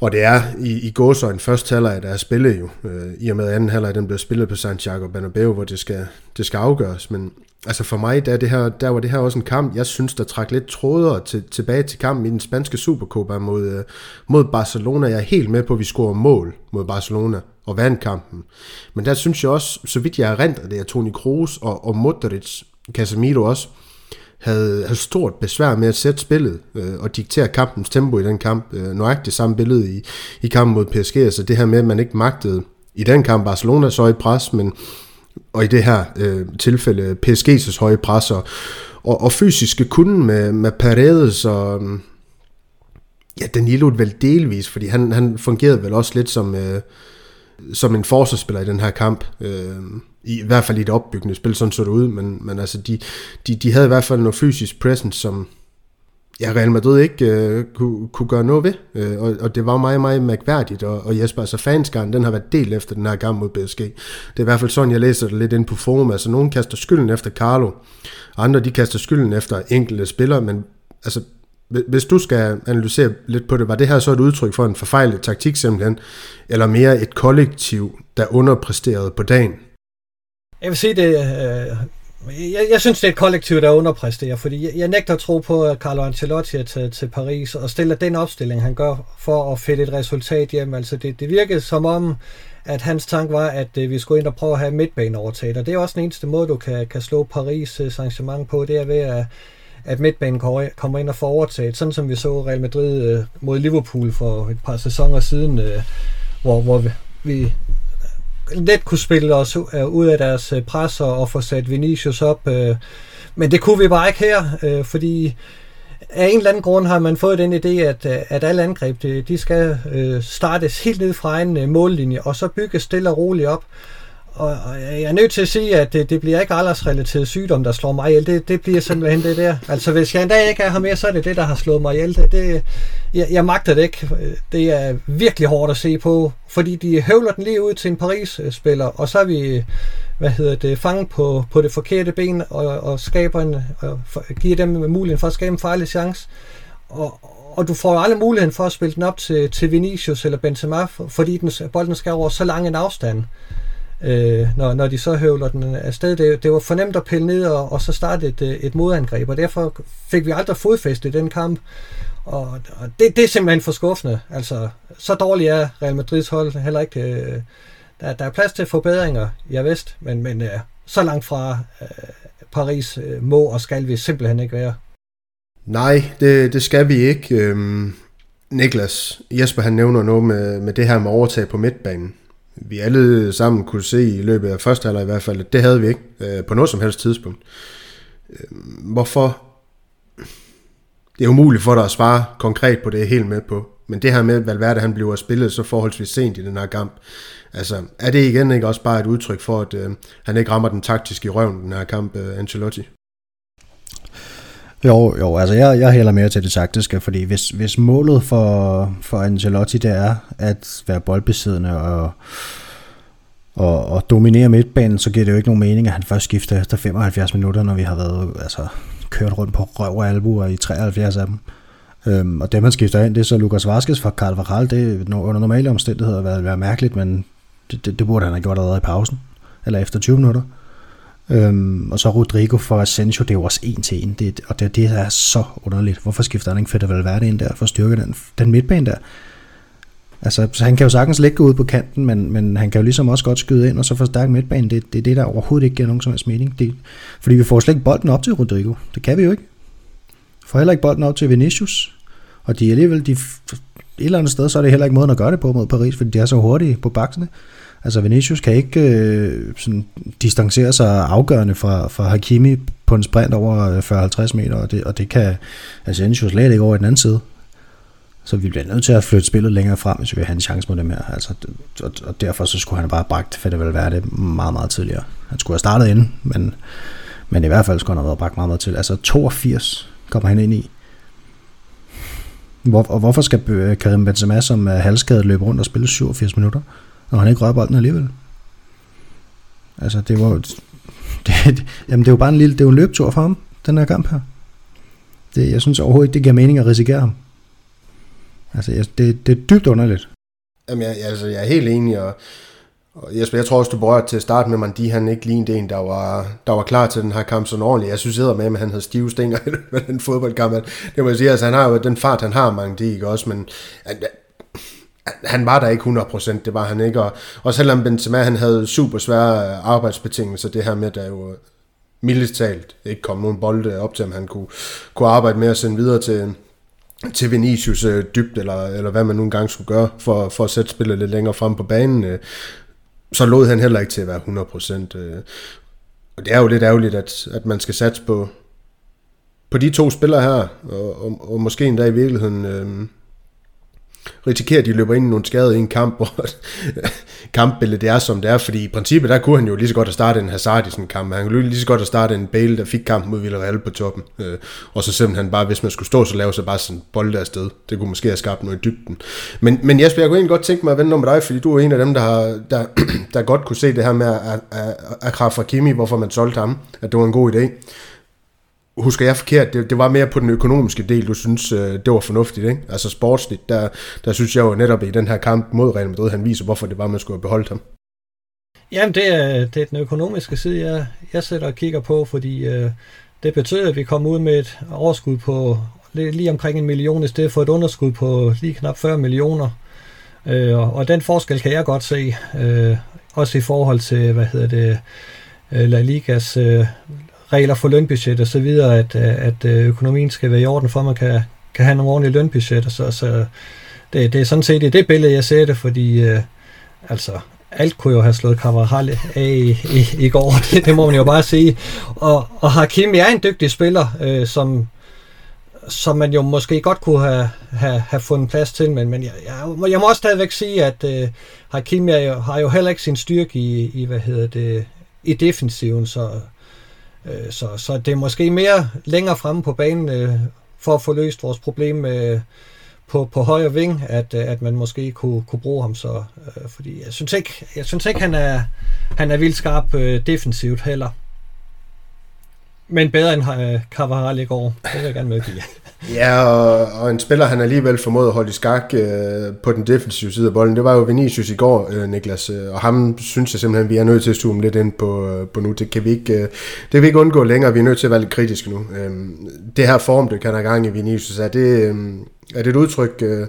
og det er i, i gåsøjne første halvleg, der er spillet jo, øh, i og med anden halvleg, den blev spillet på Santiago Bernabeu, hvor det skal, det skal afgøres. Men altså for mig, der, det her, der var det her også en kamp, jeg synes, der trak lidt trådere til, tilbage til kampen i den spanske Supercopa mod, øh, mod Barcelona. Jeg er helt med på, at vi scorer mål mod Barcelona og vandt kampen. Men der synes jeg også, så vidt jeg er rent, det er Toni Kroos og, og Modric, Casemiro også, havde, havde stort besvær med at sætte spillet øh, og diktere kampens tempo i den kamp. Øh, nøjagtigt samme billede i, i kampen mod PSG, altså det her med, at man ikke magtede i den kamp Barcelona så i pres, men og i det her øh, tilfælde PSG's høje pres og, og, og fysiske kunden med, med Paredes og mm, ja, Danilo vel delvis, fordi han, han fungerede vel også lidt som, øh, som en forsvarsspiller i den her kamp. Øh, i, I hvert fald i det opbyggende spil, sådan så det ud, men, men altså de, de, de havde i hvert fald noget fysisk presence, som ja, Real Madrid ikke øh, kunne, kunne gøre noget ved, øh, og, og det var meget, meget mærkværdigt, og, og Jesper, altså fanskaren, den har været delt efter den her gang mod PSG. Det er i hvert fald sådan, jeg læser det lidt ind på forum, altså nogen kaster skylden efter Carlo, andre de kaster skylden efter enkelte spillere, men altså hvis du skal analysere lidt på det, var det her så et udtryk for en forfejlet taktik simpelthen, eller mere et kollektiv, der underpræsterede på dagen? Jeg vil sige det, øh, jeg, jeg synes det er et kollektiv, der underpræsterer, fordi jeg, jeg nægter at tro på, at Carlo Ancelotti er taget til Paris og stiller den opstilling, han gør for at fætte et resultat hjem. Altså det, det virkede som om, at hans tanke var, at øh, vi skulle ind og prøve at have midtbaneovertaget, og det er også den eneste måde, du kan, kan slå Paris øh, Saint-Germain på, det er ved at at midtbanen kommer ind og får overtaget, sådan som vi så Real Madrid øh, mod Liverpool for et par sæsoner siden, øh, hvor, hvor vi, vi let kunne spille os øh, ud af deres øh, pres og, få sat Vinicius op. Øh. Men det kunne vi bare ikke her, fordi af en eller anden grund har man fået den idé, at, at alle angreb de, skal startes helt ned fra en mållinje, og så bygges stille og roligt op. Og, og jeg er nødt til at sige, at det, det bliver ikke aldersrelateret sygdom, der slår mig ihjel. Det, det bliver simpelthen det der. Altså, hvis jeg en dag ikke er her mere, så er det det, der har slået mig ihjel. Det, det, jeg, jeg magter det ikke. Det er virkelig hårdt at se på, fordi de høvler den lige ud til en Paris-spiller, og så er vi hvad hedder det, fanget på, på det forkerte ben, og, og skaber en, og giver dem muligheden for at skabe en farlig chance. Og, og du får jo aldrig muligheden for at spille den op til, til Vinicius eller Benzema, fordi den, bolden skal over så lang en afstand øh, når, når de så høvler den afsted. Det, det var fornemt at pille ned og, og så starte et, øh, et modangreb, og derfor fik vi aldrig fodfæste i den kamp. Og, og det, det er simpelthen for skuffende. Altså, så dårligt er Real Madrids hold heller ikke. Øh, der, der er plads til forbedringer, jeg vidst, men, men øh, så langt fra øh, Paris øh, må og skal vi simpelthen ikke være. Nej, det, det skal vi ikke. Øhm, Niklas, Jesper han nævner noget med, med det her med overtag på midtbanen vi alle sammen kunne se i løbet af første halvleg i hvert fald, at det havde vi ikke øh, på noget som helst tidspunkt. Øh, hvorfor? Det er umuligt for dig at svare konkret på det, jeg er helt med på. Men det her med, at Valverde han bliver spillet så forholdsvis sent i den her kamp, altså er det igen ikke også bare et udtryk for, at øh, han ikke rammer den taktiske i røven, den her kamp, øh, Ancelotti? Jo, jo, altså jeg, jeg hælder mere til det taktiske, fordi hvis, hvis målet for, for Ancelotti det er at være boldbesiddende og, og, og dominere midtbanen, så giver det jo ikke nogen mening, at han først skifter efter 75 minutter, når vi har været altså, kørt rundt på røv og albuer i 73 af dem. Øhm, og det, man skifter ind, det er så Lucas Vaskes fra Carvajal. Det er under normale omstændigheder været været mærkeligt, men det, det, det, burde han have gjort allerede i pausen, eller efter 20 minutter. Øhm, og så Rodrigo for Asensio, det er jo også en til en, det, og det, det er så underligt. Hvorfor skifter han ikke Fede Valverde ind der for at styrke den, den midtbane der? Altså, så han kan jo sagtens ligge ud på kanten, men, men han kan jo ligesom også godt skyde ind og så forstærke midtbanen. Det, det er det, der overhovedet ikke giver nogen som helst mening. Det, fordi vi får slet ikke bolden op til Rodrigo. Det kan vi jo ikke. Vi får heller ikke bolden op til Vinicius. Og de er alligevel, de, et eller andet sted, så er det heller ikke måden at gøre det på mod Paris, fordi de er så hurtige på baksene. Altså Vinicius kan ikke øh, sådan, distancere sig afgørende fra, fra Hakimi på en sprint over øh, 40-50 meter, og det, og det kan Asensio slet ikke over i den anden side. Så vi bliver nødt til at flytte spillet længere frem, hvis vi vil have en chance mod dem her. Altså, og, og derfor så skulle han bare bragt Fede Valverde være det meget, meget tidligere. Han skulle have startet inden, men, men i hvert fald skulle han have været bragt meget, meget til. Altså 82 kommer han ind i. Hvor, og hvorfor skal øh, Karim Benzema som er halvskadet løbe rundt og spille 87 minutter, når han ikke rører bolden alligevel? Altså det var det, jamen det er bare en lille, det er en løbetur for ham, den her kamp her. Det, jeg synes overhovedet ikke, det giver mening at risikere ham. Altså, jeg, det, det er dybt underligt. Jamen, jeg, altså, jeg er helt enig, og, og Jesper, jeg tror også, du berørte til at starte med, at de han ikke lignede en, der var, der var klar til den her kamp sådan ordentligt. Jeg synes med, at han havde stive stænger i den fodboldkamp. Det må jeg sige, altså, han har jo den fart, han har mange de, ikke også, men han var der ikke 100%, det var han ikke, og, og selvom Benzema, han havde super svære øh, arbejdsbetingelser, det her med, der jo øh, mildest talt ikke kom nogen bolde op til, om han kunne, kunne arbejde med at sende videre til, til Vinicius øh, dybt, eller, eller hvad man nu engang skulle gøre, for, for at sætte spillet lidt længere frem på banen, øh, så lod han heller ikke til at være 100%. Øh. Og det er jo lidt ærgerligt, at, at man skal satse på, på de to spillere her, og, og, og måske endda i virkeligheden... Øh, risikerer, at de løber ind i nogle skader i en kamp, hvor kampbilledet det er, som det er, fordi i princippet, der kunne han jo lige så godt have startet en Hazard i sådan en kamp, han kunne lige så godt have startet en Bale, der fik kampen mod Villarreal på toppen, øh, og så simpelthen bare, hvis man skulle stå, så lave sig bare sådan bolde afsted, det kunne måske have skabt noget i dybden. Men, men Jesper, jeg kunne egentlig godt tænke mig at vende med dig, fordi du er en af dem, der, har, der, der godt kunne se det her med at, at, at, at Kimi, hvorfor man solgte ham, at det var en god idé husker jeg forkert, det, det var mere på den økonomiske del, du synes, øh, det var fornuftigt, ikke? Altså sportsligt, der, der synes jeg jo netop i den her kamp mod Real Madrid, han viser, hvorfor det var, man skulle have beholdt ham. Jamen, det er, det er den økonomiske side, jeg, jeg sætter og kigger på, fordi øh, det betød, at vi kommer ud med et overskud på lige omkring en million, i stedet for et underskud på lige knap 40 millioner. Øh, og, og den forskel kan jeg godt se, øh, også i forhold til, hvad hedder det, øh, La Ligas øh, regler for lønbudget og så videre, at, øh, at øh, økonomien skal være i orden, for at man kan, kan have nogle ordentlige lønbudgetter. Så, så det, det er sådan set i det billede, jeg ser det, fordi øh, altså, alt kunne jo have slået Carvajal af i, i, i går, det, det må man jo bare sige. Og, og Hakimi er en dygtig spiller, øh, som, som man jo måske godt kunne have, have, have fundet plads til, men, men jeg, jeg, jeg må også stadigvæk sige, at øh, Hakimi er jo, har jo heller ikke sin styrke i, i hvad hedder det, i defensiven, så, Øh, så, så det er måske mere længere fremme på banen øh, for at få løst vores problem øh, på, på højre ving, at, øh, at man måske kunne, kunne bruge ham så. Øh, fordi jeg synes ikke, jeg synes ikke han, er, han er vildt skarp defensivt heller. Men bedre end uh, i går. Det vil jeg gerne medgive ja, og, og en spiller, han alligevel formåede at holde i skak øh, på den defensive side af bolden, det var jo Vinicius i går, øh, Niklas. Øh, og ham synes jeg simpelthen, vi er nødt til at zoome lidt ind på, øh, på nu. Det kan, vi ikke, øh, det kan vi ikke undgå længere. Vi er nødt til at være lidt kritiske nu. Øh, det her form, det kan der gang i Vinicius, er det, øh, er det et udtryk... Øh,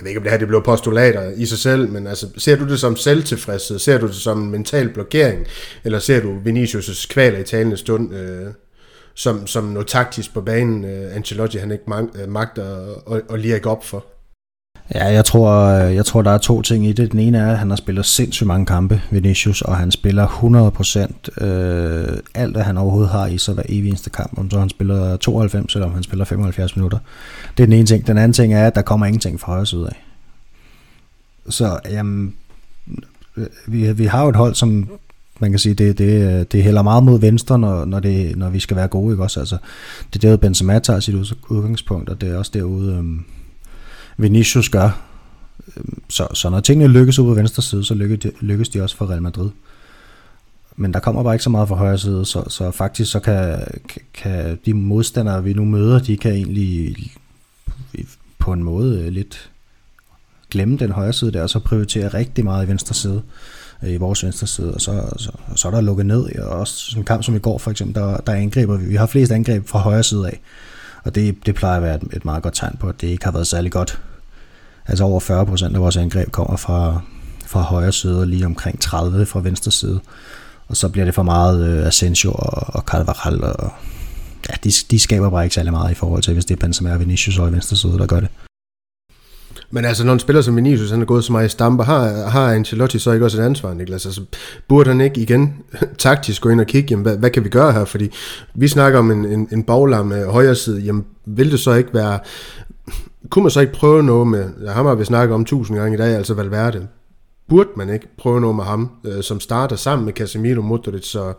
jeg ved ikke, om det her det blev postulater i sig selv, men altså, ser du det som selvtilfredshed? Ser du det som en mental blokering? Eller ser du Vinicius' kvaler i talende stund øh, som, som noget taktisk på banen, øh, Ancelotti han ikke mag, øh, magter at, at lige op for? Ja, jeg tror, øh, jeg tror, der er to ting i det. Den ene er, at han har spillet sindssygt mange kampe, Vinicius, og han spiller 100% øh, alt, hvad han overhovedet har i sig hver evig eneste kamp. Om så han spiller 92, eller om han spiller 75 minutter. Det er den ene ting. Den anden ting er, at der kommer ingenting fra højre side af. Så jamen, øh, vi, vi har jo et hold, som man kan sige, det, det, det hælder meget mod venstre, når, når, det, når vi skal være gode. Ikke? Også, altså, det er derude, Benzema tager sit udgangspunkt, og det er også derude, øhm, Vinicius gør øhm, Så, så når tingene lykkes ud på venstre side, så lykkes de, lykkes de også for Real Madrid. Men der kommer bare ikke så meget fra højre side, så, så faktisk så kan, kan de modstandere, vi nu møder, de kan egentlig på en måde lidt glemme den højre side der, og så prioritere rigtig meget i venstre side, Øh, i vores venstre side, og så, så, så er der lukket ned, og også sådan en kamp som i går for eksempel, der, der angriber vi, vi har flest angreb fra højre side af, og det, det plejer at være et, et meget godt tegn på, at det ikke har været særlig godt. Altså over 40% af vores angreb kommer fra, fra højre side, og lige omkring 30% fra venstre side. Og så bliver det for meget øh, Asensio og, og Carvajal, og ja, de, de skaber bare ikke særlig meget i forhold til, hvis det er Benzema og Vinicius over i venstre side, der gør det. Men altså, når en spiller som Vinicius, han er gået så meget i stamper, har, har Ancelotti så ikke også et ansvar, Niklas? Altså, burde han ikke igen taktisk gå ind og kigge, jamen, hvad, hvad kan vi gøre her? Fordi vi snakker om en, en, en baglam med højre side, jamen, vil det så ikke være... Kunne man så ikke prøve noget med, ham har vi snakket om tusind gange i dag, altså Valverde. Burde man ikke prøve noget med ham, øh, som starter sammen med Casemiro, Modric så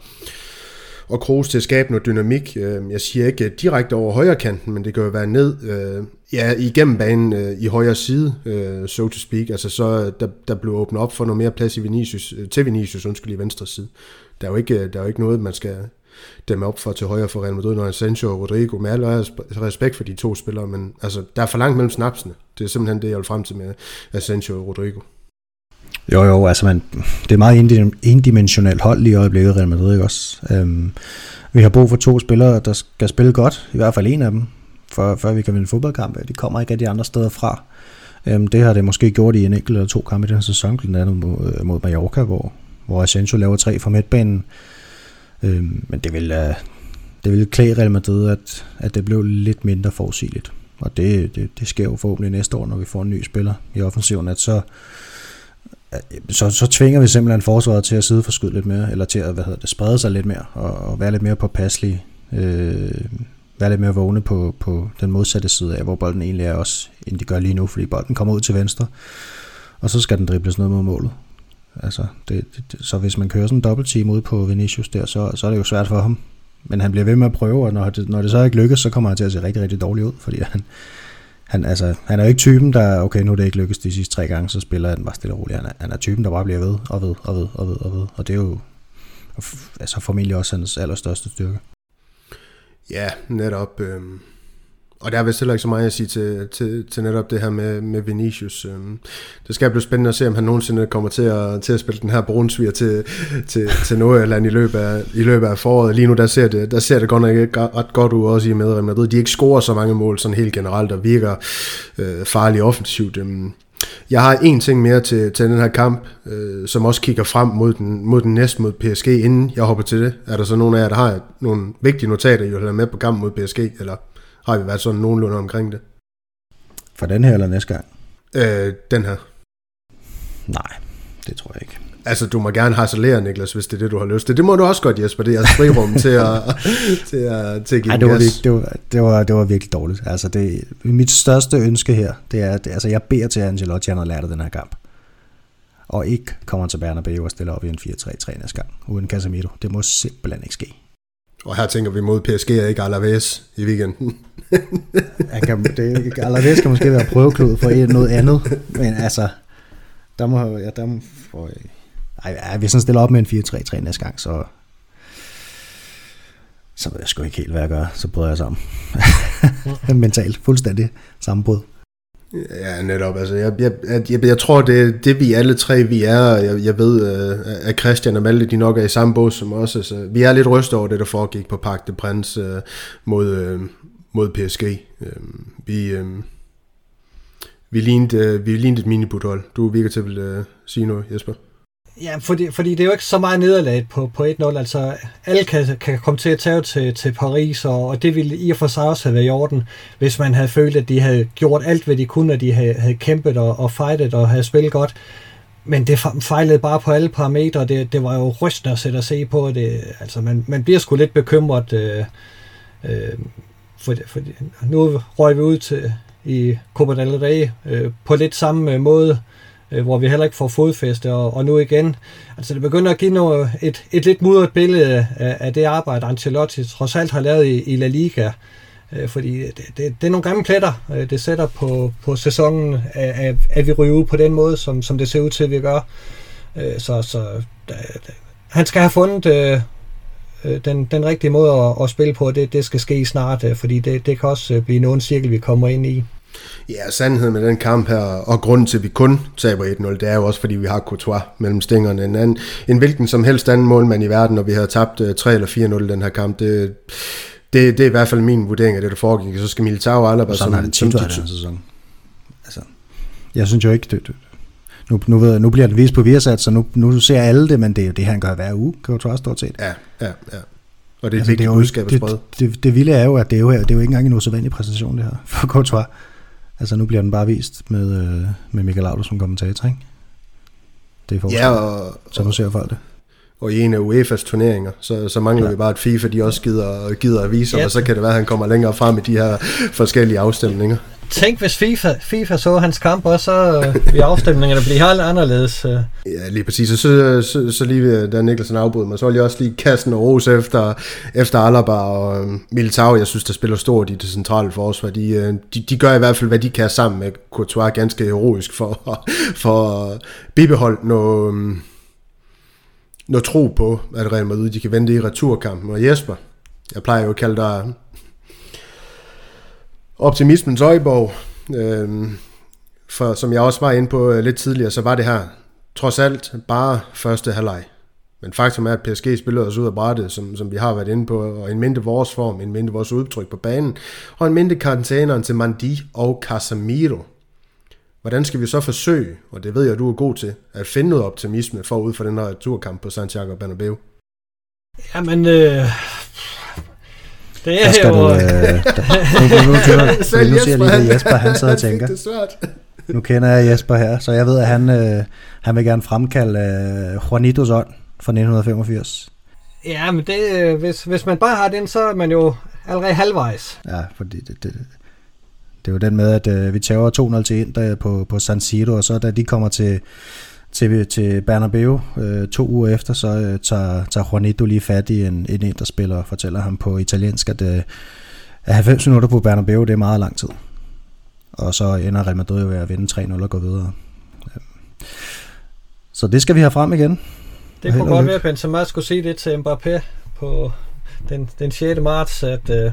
og Kroos til at skabe noget dynamik. Øh, jeg siger ikke direkte over højre kanten, men det kan jo være ned øh, ja, igennem banen øh, i højre side, so to speak. Altså så der, der blev åbnet op for noget mere plads i Vinicius, til Vinicius, undskyld, i venstre side. Der er jo ikke, der er jo ikke noget, man skal dem op for til højre for Real Madrid, når Sancho og Rodrigo, med al respekt for de to spillere, men altså, der er for langt mellem snapsene. Det er simpelthen det, jeg vil frem til med Sancho og Rodrigo. Jo, jo, altså man, det er meget indimensionelt hold lige i øjeblikket, Real Madrid, ikke også? Øhm, vi har brug for to spillere, der skal spille godt, i hvert fald en af dem, for, før vi kan vinde fodboldkampe. De kommer ikke af de andre steder fra. Øhm, det har det måske gjort i en enkelt eller to kampe i den her sæson, blandt andet mod, øh, mod Mallorca, hvor, hvor Asensio laver tre fra midtbanen. Øhm, men det vil, uh, det vil klæde Real Madrid, at, at det blev lidt mindre forudsigeligt. Og det, det, det sker jo forhåbentlig næste år, når vi får en ny spiller i offensiven, at så, så, så tvinger vi simpelthen forsvaret til at sidde for skyde lidt mere, eller til at hvad hedder det, sprede sig lidt mere, og, og være lidt mere påpasselige, øh, være lidt mere vågne på, på den modsatte side af, hvor bolden egentlig er også, end de gør lige nu, fordi bolden kommer ud til venstre, og så skal den dribles ned mod målet. Altså, det, det, så hvis man kører sådan en dobbeltteam ud på Vinicius der, så, så er det jo svært for ham. Men han bliver ved med at prøve, og når det, når det så ikke lykkes, så kommer han til at se rigtig, rigtig dårligt ud, fordi han, han, altså, han er jo ikke typen, der, okay, nu er det ikke lykkedes de sidste tre gange, så spiller han bare stille og roligt. Han er, han er typen, der bare bliver ved og ved og ved og ved og ved. Og det er jo altså formentlig også hans allerstørste styrke. Ja, netop. Øh, og der er vist heller ikke så meget at sige til, til, til netop det her med, med Vinicius. Øhm, det skal blive spændende at se, om han nogensinde kommer til at, til at spille den her brunsviger til, til, til Nordjylland i løbet, af, i løbet af foråret. Lige nu der ser det, der ser det godt nok ikke ret godt ud også i med Real Madrid. De ikke scorer så mange mål sådan helt generelt og virker øh, farligt offensivt. Øhm, jeg har en ting mere til, til den her kamp, øh, som også kigger frem mod den, mod den næste mod PSG, inden jeg hopper til det. Er der så nogen af jer, der har nogle vigtige notater, I vil have med på kampen mod PSG, eller har vi været sådan nogenlunde omkring det. For den her eller næste gang? Øh, den her. Nej, det tror jeg ikke. Altså, du må gerne harcelere, Niklas, hvis det er det, du har lyst til. Det må du også godt, Jesper. Det er jeres frirum til at, til at, til at give Ej, det, var, det, var, det, var, det var virkelig dårligt. Altså, det, mit største ønske her, det er, at altså, jeg beder til, at Angelotti han har lært af den her kamp. Og ikke kommer til Bernabeu og stiller op i en 4-3-3 næste gang, uden Casemiro. Det må simpelthen ikke ske. Og her tænker vi mod PSG og ikke Alaves i weekenden. jeg kan, det, Alaves kan måske være prøveklod for noget andet, men altså, der må, ja, der må, for, ej, hvis han stiller op med en 4-3-3 næste gang, så, så ved jeg sgu ikke helt, hvad jeg gør. Så bryder jeg sammen. Mentalt, fuldstændig sammenbrud. Ja, netop. Altså, jeg, jeg, jeg, jeg tror, det det vi alle tre vi er. Jeg, jeg ved, øh, at Christian og Malte, de nok er i samme båd som os. Altså, vi er lidt rystet over det, der foregik på Park de Prince øh, mod, øh, mod PSG. Øh, vi, øh, vi, lignede, øh, vi lignede et minibuthold. Du virker til at øh, sige noget, Jesper. Ja, fordi, fordi det er jo ikke så meget nederlag på, på 1-0. Altså, alle kan, kan komme til at tage til, til Paris, og, og det ville i og for sig også have været i orden, hvis man havde følt, at de havde gjort alt, hvad de kunne, at de havde, havde kæmpet og, og fightet og havde spillet godt. Men det fejlede bare på alle parametre. Det, det var jo rystende at sætte og se på. Det, altså, man, man bliver sgu lidt bekymret. Øh, øh, for, for, nu røg vi ud til i Copa del Rey øh, på lidt samme øh, måde øh, Øh, hvor vi heller ikke får fodfæste, og, og nu igen. Altså det begynder at give noget, et, et lidt mudret billede af, af det arbejde, Ancelotti trods alt har lavet i, i La Liga. Øh, fordi det, det, det er nogle gamle pletter, øh, det sætter på, på sæsonen, at, at vi ryger ud på den måde, som, som det ser ud til, at vi gør. Øh, så så da, da, han skal have fundet øh, øh den, den rigtige måde at, at spille på, det, det skal ske snart, øh, fordi det, det kan også blive nogen cirkel, vi kommer ind i. Ja, sandheden med den kamp her, og grunden til, at vi kun taber 1-0, det er jo også, fordi vi har Courtois mellem stængerne. En, anden, en hvilken som helst anden målmand i verden, når vi havde tabt 3 eller 4-0 den her kamp, det, det, det er i hvert fald min vurdering af det, der foregik. Så skal Militao aldrig bare... Sådan har det tit været den sæson. Altså, jeg synes jo ikke, det, det, nu, nu, ved, nu bliver det vist på Viasat, så nu, nu ser alle det, men det er jo det, han gør hver uge, også stort set. Ja, ja, ja. Og det er altså, vigtigt budskab at sprede. Det, det, det, vilde er jo, at det er jo, det er jo ikke engang en usædvanlig præsentation, det her, for Courtois. Altså nu bliver den bare vist med, øh, med Michael Laudrup som kommentator, ikke? Det er ja, og, så nu ser folk det og i en af UEFA's turneringer, så, så mangler ja. vi bare, at FIFA de også gider, gider at vise, ja. og så kan det være, at han kommer længere frem i de her forskellige afstemninger. Tænk, hvis FIFA, FIFA så hans kamp også, så øh, vil afstemningerne blive helt anderledes. Øh. Ja, lige præcis. Så, så, så, så lige da Nikkelsen afbrød mig, så vil jeg også lige kaste en ros efter, efter Alaba og øh, Militao. Jeg synes, der spiller stort i det centrale forsvar. De, øh, de, de gør i hvert fald, hvad de kan sammen med Courtois ganske heroisk for, for at bibeholde noget, øh, noget tro på, at Real Madrid de kan vente i returkampen. Og Jesper, jeg plejer jo at kalde dig optimismens øjeborg. øhm, for som jeg også var inde på øh, lidt tidligere, så var det her trods alt bare første halvleg. Men faktum er, at PSG spillede os ud af brættet, som, som vi har været inde på, og en mindre vores form, en mindre vores udtryk på banen, og en mindre karantæneren til Mandi og Casemiro. Hvordan skal vi så forsøge, og det ved jeg, du er god til, at finde noget optimisme forud for den her turkamp på Santiago Bernabeu? Jamen, øh, det er jo... Du, øh, der, nu, nu, nu, nu, nu siger jeg lige, Jesper han sidder og tænker. Det svært. nu kender jeg Jesper her, så jeg ved, at han, øh, han vil gerne fremkalde øh, Juanitos ånd fra 1985. Ja, men det, øh, hvis, hvis man bare har den, så er man jo allerede halvvejs. Ja, fordi det, det, det er jo den med, at øh, vi tager 2-0 til Inter på, på San Siro, og så da de kommer til, til, til Bernabeu øh, to uger efter, så øh, tager, tager Juanito lige fat i en, en Inter-spiller og fortæller ham på italiensk, at, øh, at 90 minutter på Bernabeu, det er meget lang tid. Og så ender Real Madrid jo ved at vinde 3-0 og gå videre. Så det skal vi have frem igen. Det kunne godt være, at Benzema skulle sige det til Mbappé på den, den 6. marts, at øh,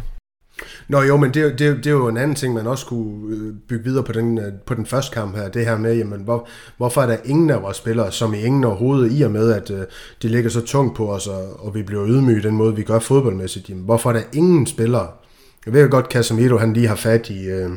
Nå jo, men det, det, det er jo en anden ting, man også kunne øh, bygge videre på den, øh, på den første kamp her. Det her med, jamen, hvor, hvorfor er der ingen af vores spillere, som i ingen overhovedet, i og med, at uh, det ligger så tungt på os, og, og vi bliver ydmyge den måde, vi gør fodboldmæssigt. Jamen, hvorfor er der ingen spillere? Jeg ved jo godt, Casemiro, han lige har fat i... Uh,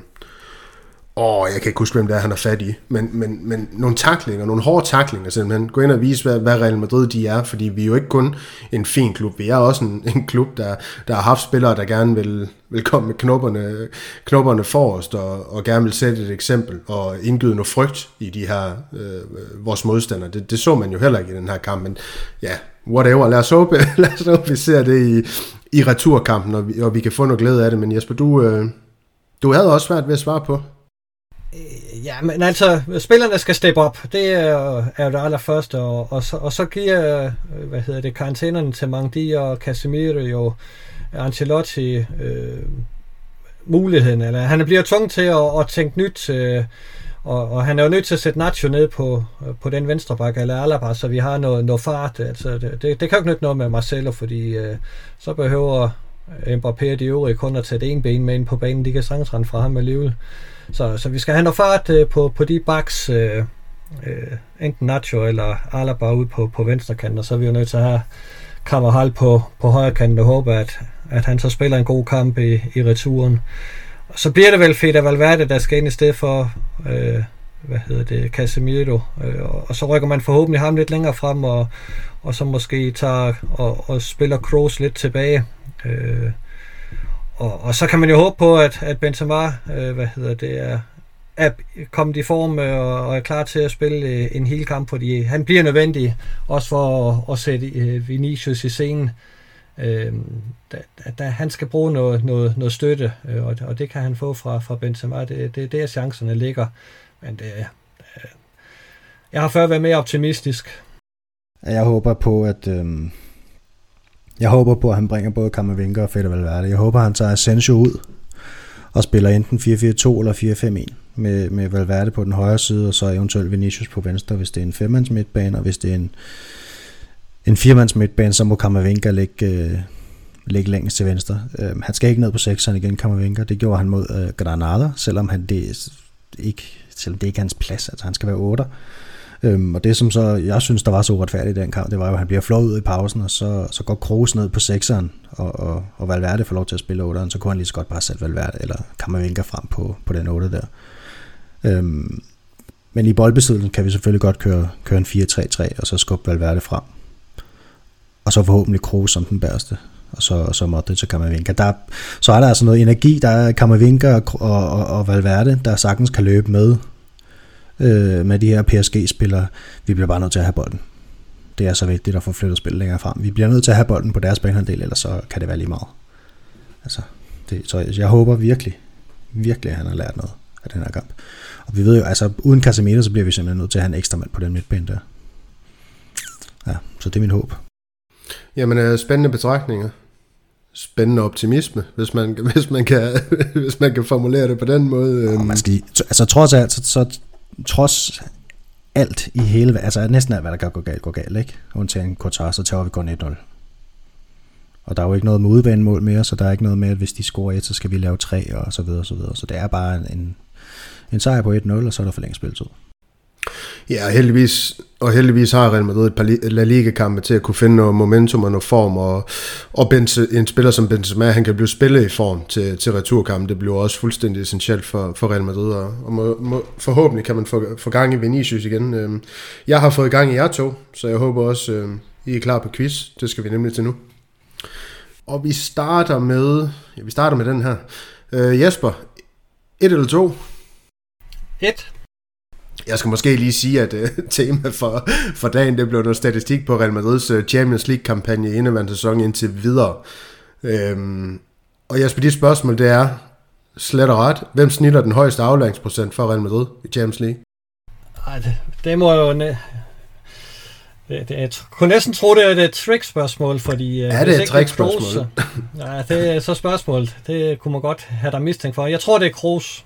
Åh, jeg kan ikke huske, hvem det er, han har fat i. Men, men, men nogle taklinger, nogle hårde taklinger simpelthen. Gå ind og vise, hvad, hvad Real Madrid de er, fordi vi er jo ikke kun en fin klub. Vi er også en, en klub, der, der har haft spillere, der gerne vil, vil komme med knopperne, knopperne forrest og, og gerne vil sætte et eksempel og indgyde noget frygt i de her, øh, vores modstandere. Det, det så man jo heller ikke i den her kamp, men ja, whatever. Lad os håbe, lad os håbe vi ser det i, i returkampen, og vi, og vi kan få noget glæde af det. Men Jesper, du, øh, du havde også svært ved at svare på, ja, men altså, spillerne skal steppe op. Det er, er jo det allerførste. Og, og, så, og så giver, øh, hvad hedder det, karantænerne til Mangdi og Casemiro jo Ancelotti øh, muligheden. Eller han bliver tvunget til at, at tænke nyt. Øh, og, og han er jo nødt til at sætte Nacho ned på, øh, på den venstre bakke, eller Alaba, så vi har noget, noget fart. Altså, det, det, det kan jo ikke nytte noget med Marcelo, fordi øh, så behøver Mbappé og de øvrige kun at tage en ben med ind på banen. De kan sagtens rende fra ham alligevel. Så, så vi skal have noget fart øh, på, på de baks, øh, øh, enten Nacho eller Alaba ud på, på venstre kant, og så er vi jo nødt til at have Kammerhal på, på højre kant og håbe, at, at han så spiller en god kamp i, i returen. Og så bliver det vel fedt at Valverde, der skal ind i stedet for øh, hvad hedder det, Casemiro, øh, og, og så rykker man forhåbentlig ham lidt længere frem, og, og så måske tager og, og spiller Kroos lidt tilbage. Øh, og, og så kan man jo håbe på, at, at Benzema, øh, hvad hedder det, er, er kommet i form øh, og, og er klar til at spille øh, en hel kamp, fordi han bliver nødvendig også for at, at sætte øh, Vinicius i scenen. Øh, da, da han skal bruge noget, noget, noget støtte, øh, og, og det kan han få fra, fra Benzema. Det, det, det er chancerne ligger. Men det, øh, jeg har før været mere optimistisk. Jeg håber på, at... Øh jeg håber på, at han bringer både Kammervinker og Fede Valverde. Jeg håber, han tager Asensio ud og spiller enten 4-4-2 eller 4-5-1 med, med Valverde på den højre side, og så eventuelt Vinicius på venstre, hvis det er en femmands midtbane, og hvis det er en, en firmands midtbane, så må Kammervenka ligge, øh, ligge længst til venstre. Øh, han skal ikke ned på sekseren igen, Kammervenka. Det gjorde han mod øh, Granada, selvom han det ikke, selvom det ikke er hans plads. Altså han skal være 8. Øhm, og det som så, jeg synes, der var så uretfærdigt i den kamp, det var jo, at han bliver flået ud i pausen, og så, så går Kroos ned på sekseren, og, og, og Valverde får lov til at spille 8'eren, så kunne han lige så godt bare sætte Valverde, eller Kammervenka frem på, på den 8 der. Øhm, men i boldbesiddelsen kan vi selvfølgelig godt køre, køre en 4-3-3, og så skubbe Valverde frem. Og så forhåbentlig Kroos som den bærste og så, og så Modric og Kammervinka. Der, så er der altså noget energi, der er Kammervinka og, og, og Valverde, der sagtens kan løbe med øh, med de her PSG-spillere. Vi bliver bare nødt til at have bolden. Det er så vigtigt at få flyttet spillet længere frem. Vi bliver nødt til at have bolden på deres banehalvdel, ellers så kan det være lige meget. Altså, det, så jeg håber virkelig, virkelig, at han har lært noget af den her kamp. Og vi ved jo, altså uden Casemiro, så bliver vi simpelthen nødt til at have en ekstra mand på den midtbane der. Ja, så det er min håb. Jamen, øh, spændende betragtninger. Spændende optimisme, hvis man, hvis man, kan, hvis man kan formulere det på den måde. Og man skal, altså trods alt, så, så trods alt i hele, altså næsten alt, hvad der kan gå galt, går galt, ikke? Undtagen Qatar, så tager vi kun 1-0. Og der er jo ikke noget med udvandmål mere, så der er ikke noget med, at hvis de scorer et, så skal vi lave tre, og så videre, og så videre. Så det er bare en, en sejr på 1-0, og så er der for længe spilletid. Ja, heldigvis, og heldigvis har Real Madrid et par La Liga-kampe til at kunne finde noget momentum og noget form, og, og Benze, en spiller som Benzema, han kan blive spillet i form til, til returkampen. Det bliver også fuldstændig essentielt for, for Real Madrid, og, og må, må, forhåbentlig kan man få, få gang i Vinicius igen. Øhm, jeg har fået gang i jer to, så jeg håber også, øhm, I er klar på quiz. Det skal vi nemlig til nu. Og vi starter med, ja, vi starter med den her. Øh, Jesper, et eller to? Et. Jeg skal måske lige sige, at uh, tema for, for dagen, det blev noget statistik på Real Madrids uh, Champions League-kampagne i indeværende sæson indtil videre. Øhm, og Jesper, dit spørgsmål, det er, slet og ret, hvem snitter den højeste aflæringsprocent for Real Madrid i Champions League? Ej, det, det må jo... Det, det, jeg kunne næsten tro, det er et trick-spørgsmål, fordi... Er det et trick-spørgsmål? Nej, det er så spørgsmålet. Det kunne man godt have dig mistænkt for. Jeg tror, det er Kroos.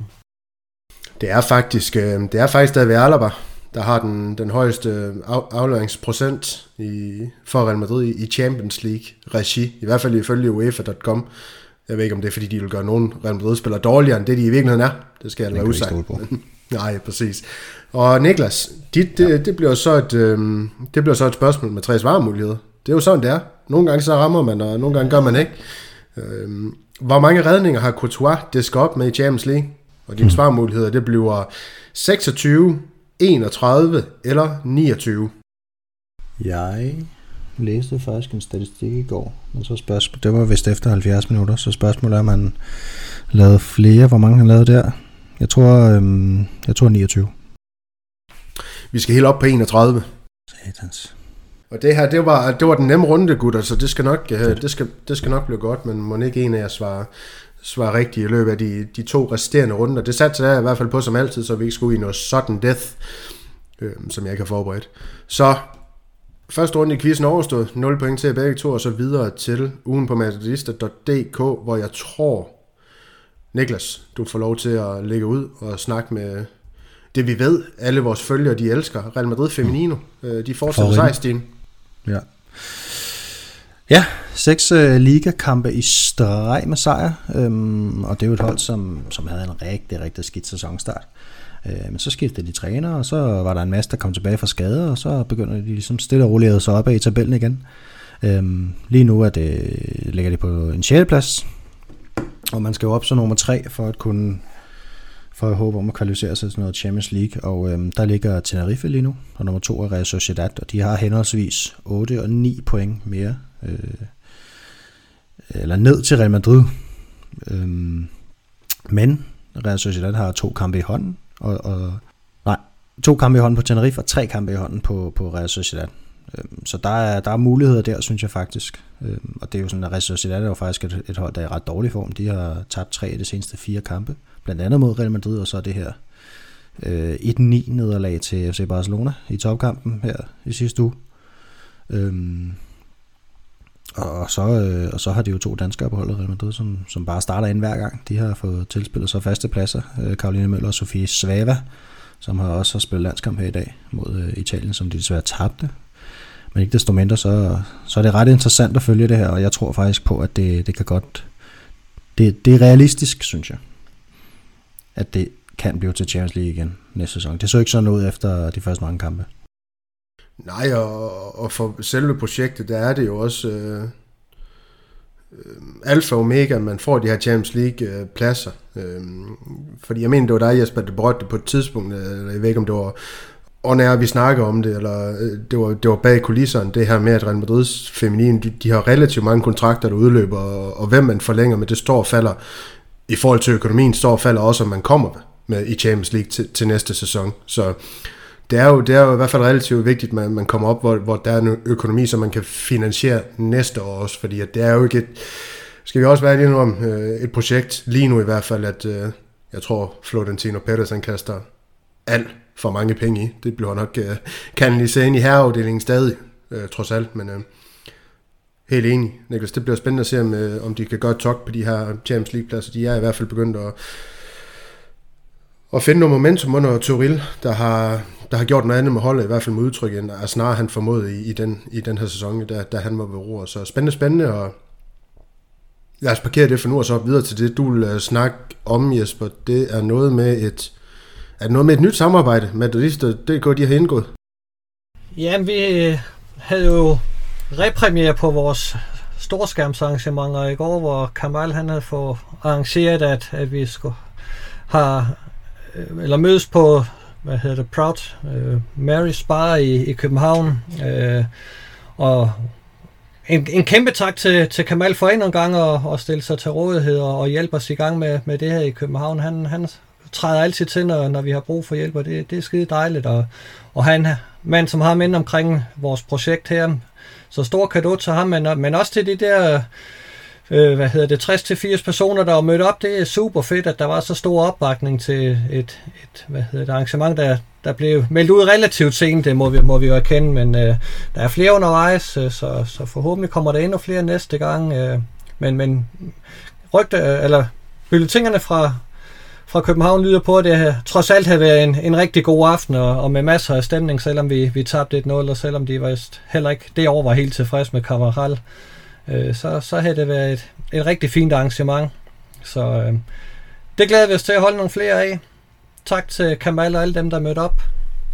Det er faktisk, øh, det er faktisk David Alaba, der har den, den højeste af, afleveringsprocent i, for Real Madrid i, Champions League regi. I hvert fald ifølge UEFA.com. Jeg ved ikke, om det er, fordi de vil gøre nogen Real Madrid-spillere dårligere, end det de i virkeligheden er. Det skal jeg lade usagt. Nej, præcis. Og Niklas, dit, det, det, bliver så et, øh, det bliver så et spørgsmål med tre svarmuligheder. Det er jo sådan, det er. Nogle gange så rammer man, og nogle gange gør man ikke. Øh, hvor mange redninger har Courtois disket op med i Champions League? Og dine mm. svarmuligheder, det bliver 26, 31 eller 29. Jeg læste faktisk en statistik i går, men så spørgsmål, det var vist efter 70 minutter, så spørgsmålet er, om man lavede flere, hvor mange han lavede der. Jeg tror, øhm, jeg tror 29. Vi skal helt op på 31. Satans. Og det her, det var, det var den nemme runde, gutter, så det skal nok, øh, det skal, det skal nok blive godt, men må ikke en af jer svare, svare rigtigt i løbet af de, de to resterende runder. Det satte jeg i hvert fald på som altid, så vi ikke skulle i noget sudden death, øh, som jeg ikke har forberedt. Så første runde i quizzen overstået, 0 point til begge to, og så videre til ugen på matadista.dk, hvor jeg tror, Niklas, du får lov til at lægge ud og snakke med det vi ved, alle vores følgere, de elsker. Real Madrid Feminino, øh, de fortsætter sejrstigen. Ja. Ja, seks øh, ligakampe i streg med sejr, øhm, og det er jo et hold, som, som havde en rigtig, rigtig skidt sæsonstart. Øh, men så skiftede de træner, og så var der en masse, der kom tilbage fra skade, og så begynder de ligesom stille og roligt sig op i tabellen igen. Øhm, lige nu er det, ligger de på en 6. plads, og man skal jo op som nummer 3 for at kunne for at håbe om at kvalificere sig til noget Champions League, og øhm, der ligger Tenerife lige nu, og nummer 2 er Real Sociedad, og de har henholdsvis 8 og 9 point mere øh, eller ned til Real Madrid. Øhm, men Real Sociedad har to kampe i hånden, og, og nej, to kampe i hånden på Tenerife og tre kampe i hånden på, på Real Sociedad. Øhm, så der er, der er muligheder der, synes jeg faktisk. Øhm, og det er jo sådan, at Real Sociedad er jo faktisk et, et hold, der er i ret dårlig form. De har tabt tre af de seneste fire kampe, blandt andet mod Real Madrid, og så det her øh, 1-9 nederlag til FC Barcelona i topkampen her i sidste uge. Øhm, og så, øh, og så har de jo to danskere på holdet, Real Madrid, som, som bare starter ind hver gang. De har fået tilspillet så faste pladser. Øh, Karoline Møller og Sofie Svava, som har også har spillet landskamp her i dag mod øh, Italien, som de desværre tabte. Men ikke desto mindre, så, så er det ret interessant at følge det her, og jeg tror faktisk på, at det, det kan godt... Det, det er realistisk, synes jeg, at det kan blive til Champions League igen næste sæson. Det så ikke sådan ud efter de første mange kampe. Nej, og, og for selve projektet, der er det jo også øh, øh, alfa og omega, man får de her Champions League øh, pladser. Øh, fordi jeg mener, det var dig, Jesper, der brødte det på et tidspunkt, øh, eller jeg ved ikke, om det var og når vi snakker om det, eller øh, det var, det var bag kulisserne, det her med, at Real Madrids feminin, de, de har relativt mange kontrakter, der udløber, og, og hvem man forlænger med, det står og falder, i forhold til økonomien, står og falder også, om man kommer med i Champions League til, til næste sæson. Så det er jo, det er jo i hvert fald relativt vigtigt, at man, man kommer op, hvor, hvor der er en økonomi, som man kan finansiere næste år også, fordi at det er jo ikke et, skal vi også være lige nu om, øh, et projekt, lige nu i hvert fald, at øh, jeg tror, Florentino Perez, han kaster alt for mange penge i. Det bliver nok øh, kanaliseret ind i herreafdelingen stadig, øh, trods alt, men øh, helt enig, Niklas. Det bliver spændende at se, om, øh, om de kan godt tok på de her Champions League-pladser. De er i hvert fald begyndt at, at finde noget momentum under Toril, der har, der har gjort noget andet med holdet, i hvert fald med udtryk, end snarere han formod i, i, den, i den her sæson, da, da han var ved roer. Så spændende, spændende, og lad os parkere det for nu, og så videre til det, du vil øh, snakke om, Jesper. Det er noget med et er det noget med et nyt samarbejde, med det går de har indgået? Ja, vi øh, havde jo repremiere på vores storskærmsarrangementer i går, hvor Kamal han havde fået arrangeret, at, at vi skulle have, øh, eller mødes på, hvad hedder det, Proud øh, uh, Mary's Bar i, i København. Uh, og en, en kæmpe tak til, til Kamal for en gang at, at stille sig til rådighed og, og hjælpe os i gang med, med det her i København. Han, han træder altid til, når, når vi har brug for hjælp, og det, det er skide dejligt. Og, og han mand, som har mænd omkring vores projekt her, så stor kado til ham, men, men også til de der øh, hvad hedder det, 60-80 personer, der var mødt op. Det er super fedt, at der var så stor opbakning til et, et, hvad hedder det, arrangement, der, der blev meldt ud relativt sent, det må vi, må vi jo erkende, men øh, der er flere undervejs, øh, så, så forhåbentlig kommer der endnu flere næste gang. Øh, men, men rygte, øh, eller bylletingerne fra, fra København lyder på, at det trods alt har været en, en rigtig god aften, og, og med masser af stemning, selvom vi, vi tabte et 0 og selvom de var heller ikke det år var helt tilfreds med Cavaral, øh, så, så havde det været et, et rigtig fint arrangement. Så øh, det glæder vi os til at holde nogle flere af. Tak til Kamal og alle dem, der mødte op.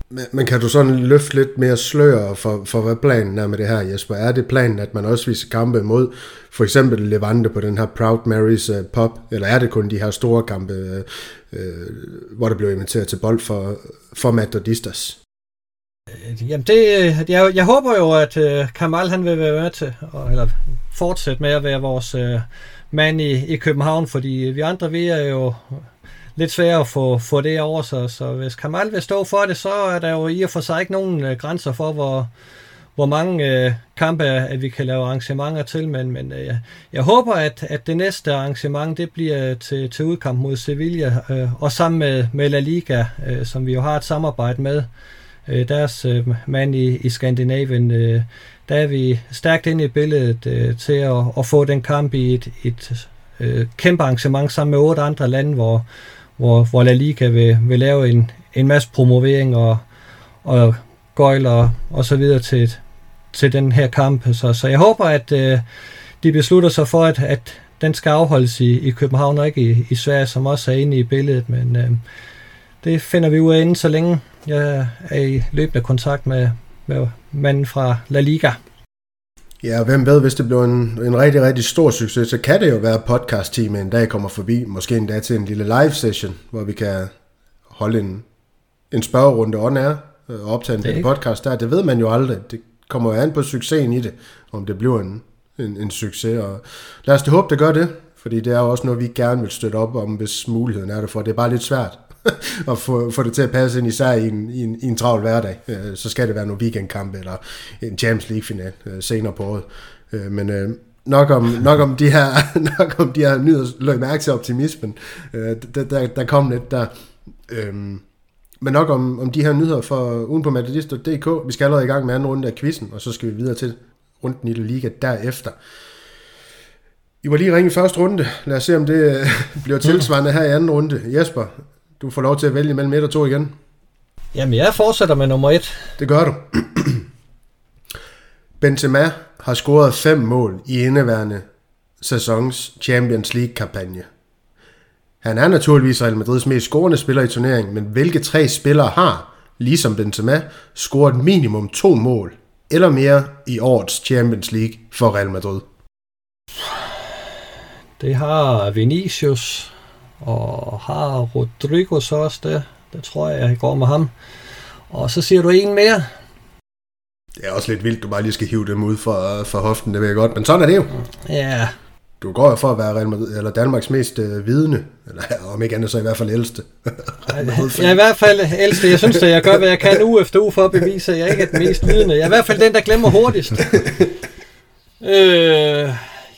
Men, men kan du sådan løfte lidt mere slør for, for, hvad planen er med det her, Jesper? Er det planen, at man også viser kampe mod for eksempel Levante på den her Proud Marys uh, pop, eller er det kun de her store kampe, uh, uh, hvor der bliver inviteret til bold for, for Madridistas? Øh, jamen det, øh, jeg, jeg håber jo, at øh, Kamal han vil være med til, eller fortsætte med at være vores øh, mand i, i København, fordi vi andre, vi er jo lidt svært at få, få det over sig. Så hvis Kamal vil stå for det, så er der jo i og for sig ikke nogen øh, grænser for, hvor, hvor mange øh, kampe at vi kan lave arrangementer til, men, men øh, jeg håber, at, at det næste arrangement det bliver til, til udkamp mod Sevilla, øh, og sammen med, med La Liga, øh, som vi jo har et samarbejde med, øh, Øh, deres øh, mand i, i Skandinavien, øh, der er vi stærkt inde i billedet øh, til at, at få den kamp i et, et øh, kæmpe arrangement sammen med otte andre lande, hvor, hvor, hvor La Liga vil, vil lave en, en masse promovering og, og gøjl og, og så videre til, til den her kamp. Så, så jeg håber, at øh, de beslutter sig for, at, at den skal afholdes i, i København og ikke i, i Sverige, som også er inde i billedet. Men øh, det finder vi ud af inden så længe jeg er i løbende kontakt med, med manden fra La Liga. Ja, hvem ved, hvis det bliver en, en rigtig, rigtig stor succes, så kan det jo være podcast-team en dag kommer forbi, måske endda til en lille live session, hvor vi kan holde en, en spørgerunde on air og optage en lille podcast der. Det ved man jo aldrig. Det kommer jo an på succesen i det, om det bliver en, en, en succes. Og lad os det håbe, det gør det, fordi det er jo også noget, vi gerne vil støtte op om, hvis muligheden er det for. Det er bare lidt svært og få, få det til at passe ind, især i en, i en, i en travl hverdag. Øh, så skal det være nogle weekendkampe eller en Champions League-final øh, senere på året. Øh, men øh, nok om, nok om de her, nok om de her nyheder, løg mærke til optimismen. Øh, der, der, der kom lidt der. Øh, men nok om, om de her nyheder for ugen på Madridist.dk. Vi skal allerede i gang med anden runde af quizzen, og så skal vi videre til runden i La Liga derefter. I var lige ringe i første runde. Lad os se, om det bliver tilsvarende her i anden runde. Jesper, du får lov til at vælge mellem et og to igen. Jamen, jeg fortsætter med nummer et. Det gør du. Benzema har scoret fem mål i indeværende sæsons Champions League-kampagne. Han er naturligvis Real Madrids mest scorende spiller i turneringen, men hvilke tre spillere har, ligesom Benzema, scoret minimum to mål eller mere i årets Champions League for Real Madrid? Det har Vinicius, og har Rodrigo så også det. Det tror jeg, jeg går med ham. Og så siger du en mere. Det er også lidt vildt, du bare lige skal hive dem ud for, for hoften, det ved jeg godt. Men sådan er det jo. Ja, Du går jo for at være Real Madrid, eller Danmarks mest øh, vidende, eller om ikke andet, så i hvert fald ældste. jeg er i hvert fald ældste. Jeg synes, at jeg gør, hvad jeg kan uge efter uge for at bevise, at jeg ikke er den mest vidende. Jeg er i hvert fald den, der glemmer hurtigst. øh,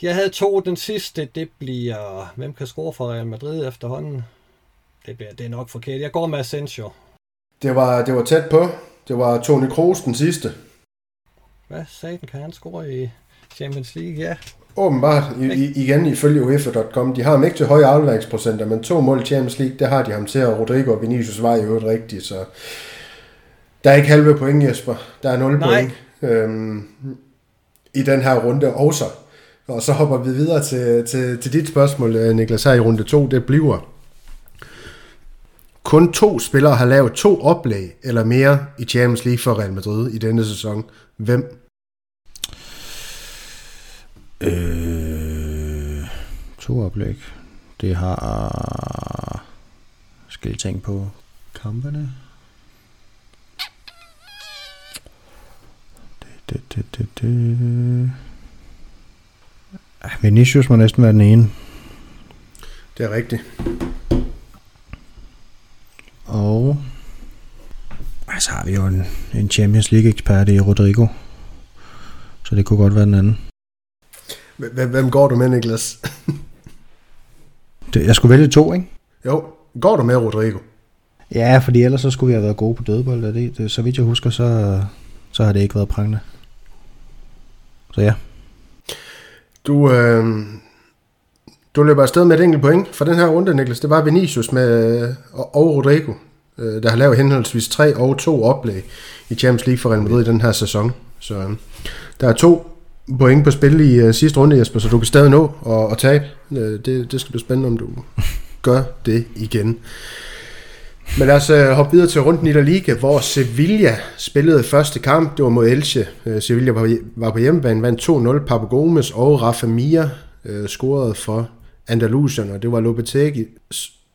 jeg havde to. Den sidste, det bliver... Hvem kan score for Real Madrid efterhånden? Det, bliver, det er nok forkert. Jeg går med Asensio. Det var, det var tæt på. Det var Toni Kroos den sidste. Hvad satan kan han score i Champions League? Ja, Åbenbart, i, i, igen ifølge UEFA.com, de har ham ikke til høje afleveringsprocenter, men to mål i Champions League, det har de ham til, og Rodrigo og Vinicius var i øvrigt rigtigt, så der er ikke halve point, Jesper. Der er 0 Nej. point øhm, i den her runde også. Og så hopper vi videre til, til, til dit spørgsmål, øh, Niklas, her i runde 2. Det bliver, kun to spillere har lavet to oplæg eller mere i Champions League for Real Madrid i denne sæson. Hvem? Øh, to oplæg. Det har... Skal I tænke på kampene? Det, det, det, det, det. Vinicius må næsten være den ene. Det er rigtigt. Og så har vi jo en, en Champions League ekspert i Rodrigo. Så det kunne godt være den anden. Hvem, går du med, Niklas? Det, jeg skulle vælge to, ikke? Jo, går du med Rodrigo? Ja, fordi ellers så skulle vi have været gode på dødbold. og Det, det, så vidt jeg husker, så, så har det ikke været prangende. Så ja. Du, øh, du løber afsted med et enkelt point for den her runde, Niklas. Det var Vinicius med, øh, og, og Rodrigo, øh, der har lavet henholdsvis tre og to oplæg i Champions League for Real Madrid i den her sæson. Så øh, der er to point på spil i øh, sidste runde, Jesper, så du kan stadig nå at, at tabe. Øh, det, det skal blive spændende, om du gør det igen. Men lad os øh, hoppe videre til runden i La Liga, hvor Sevilla spillede første kamp. Det var mod Elche. Øh, Sevilla var, var på hjemmebane, vandt 2-0. Papu Gomes og Rafa Mia øh, scorede for Andalusien, og det var Lopetegui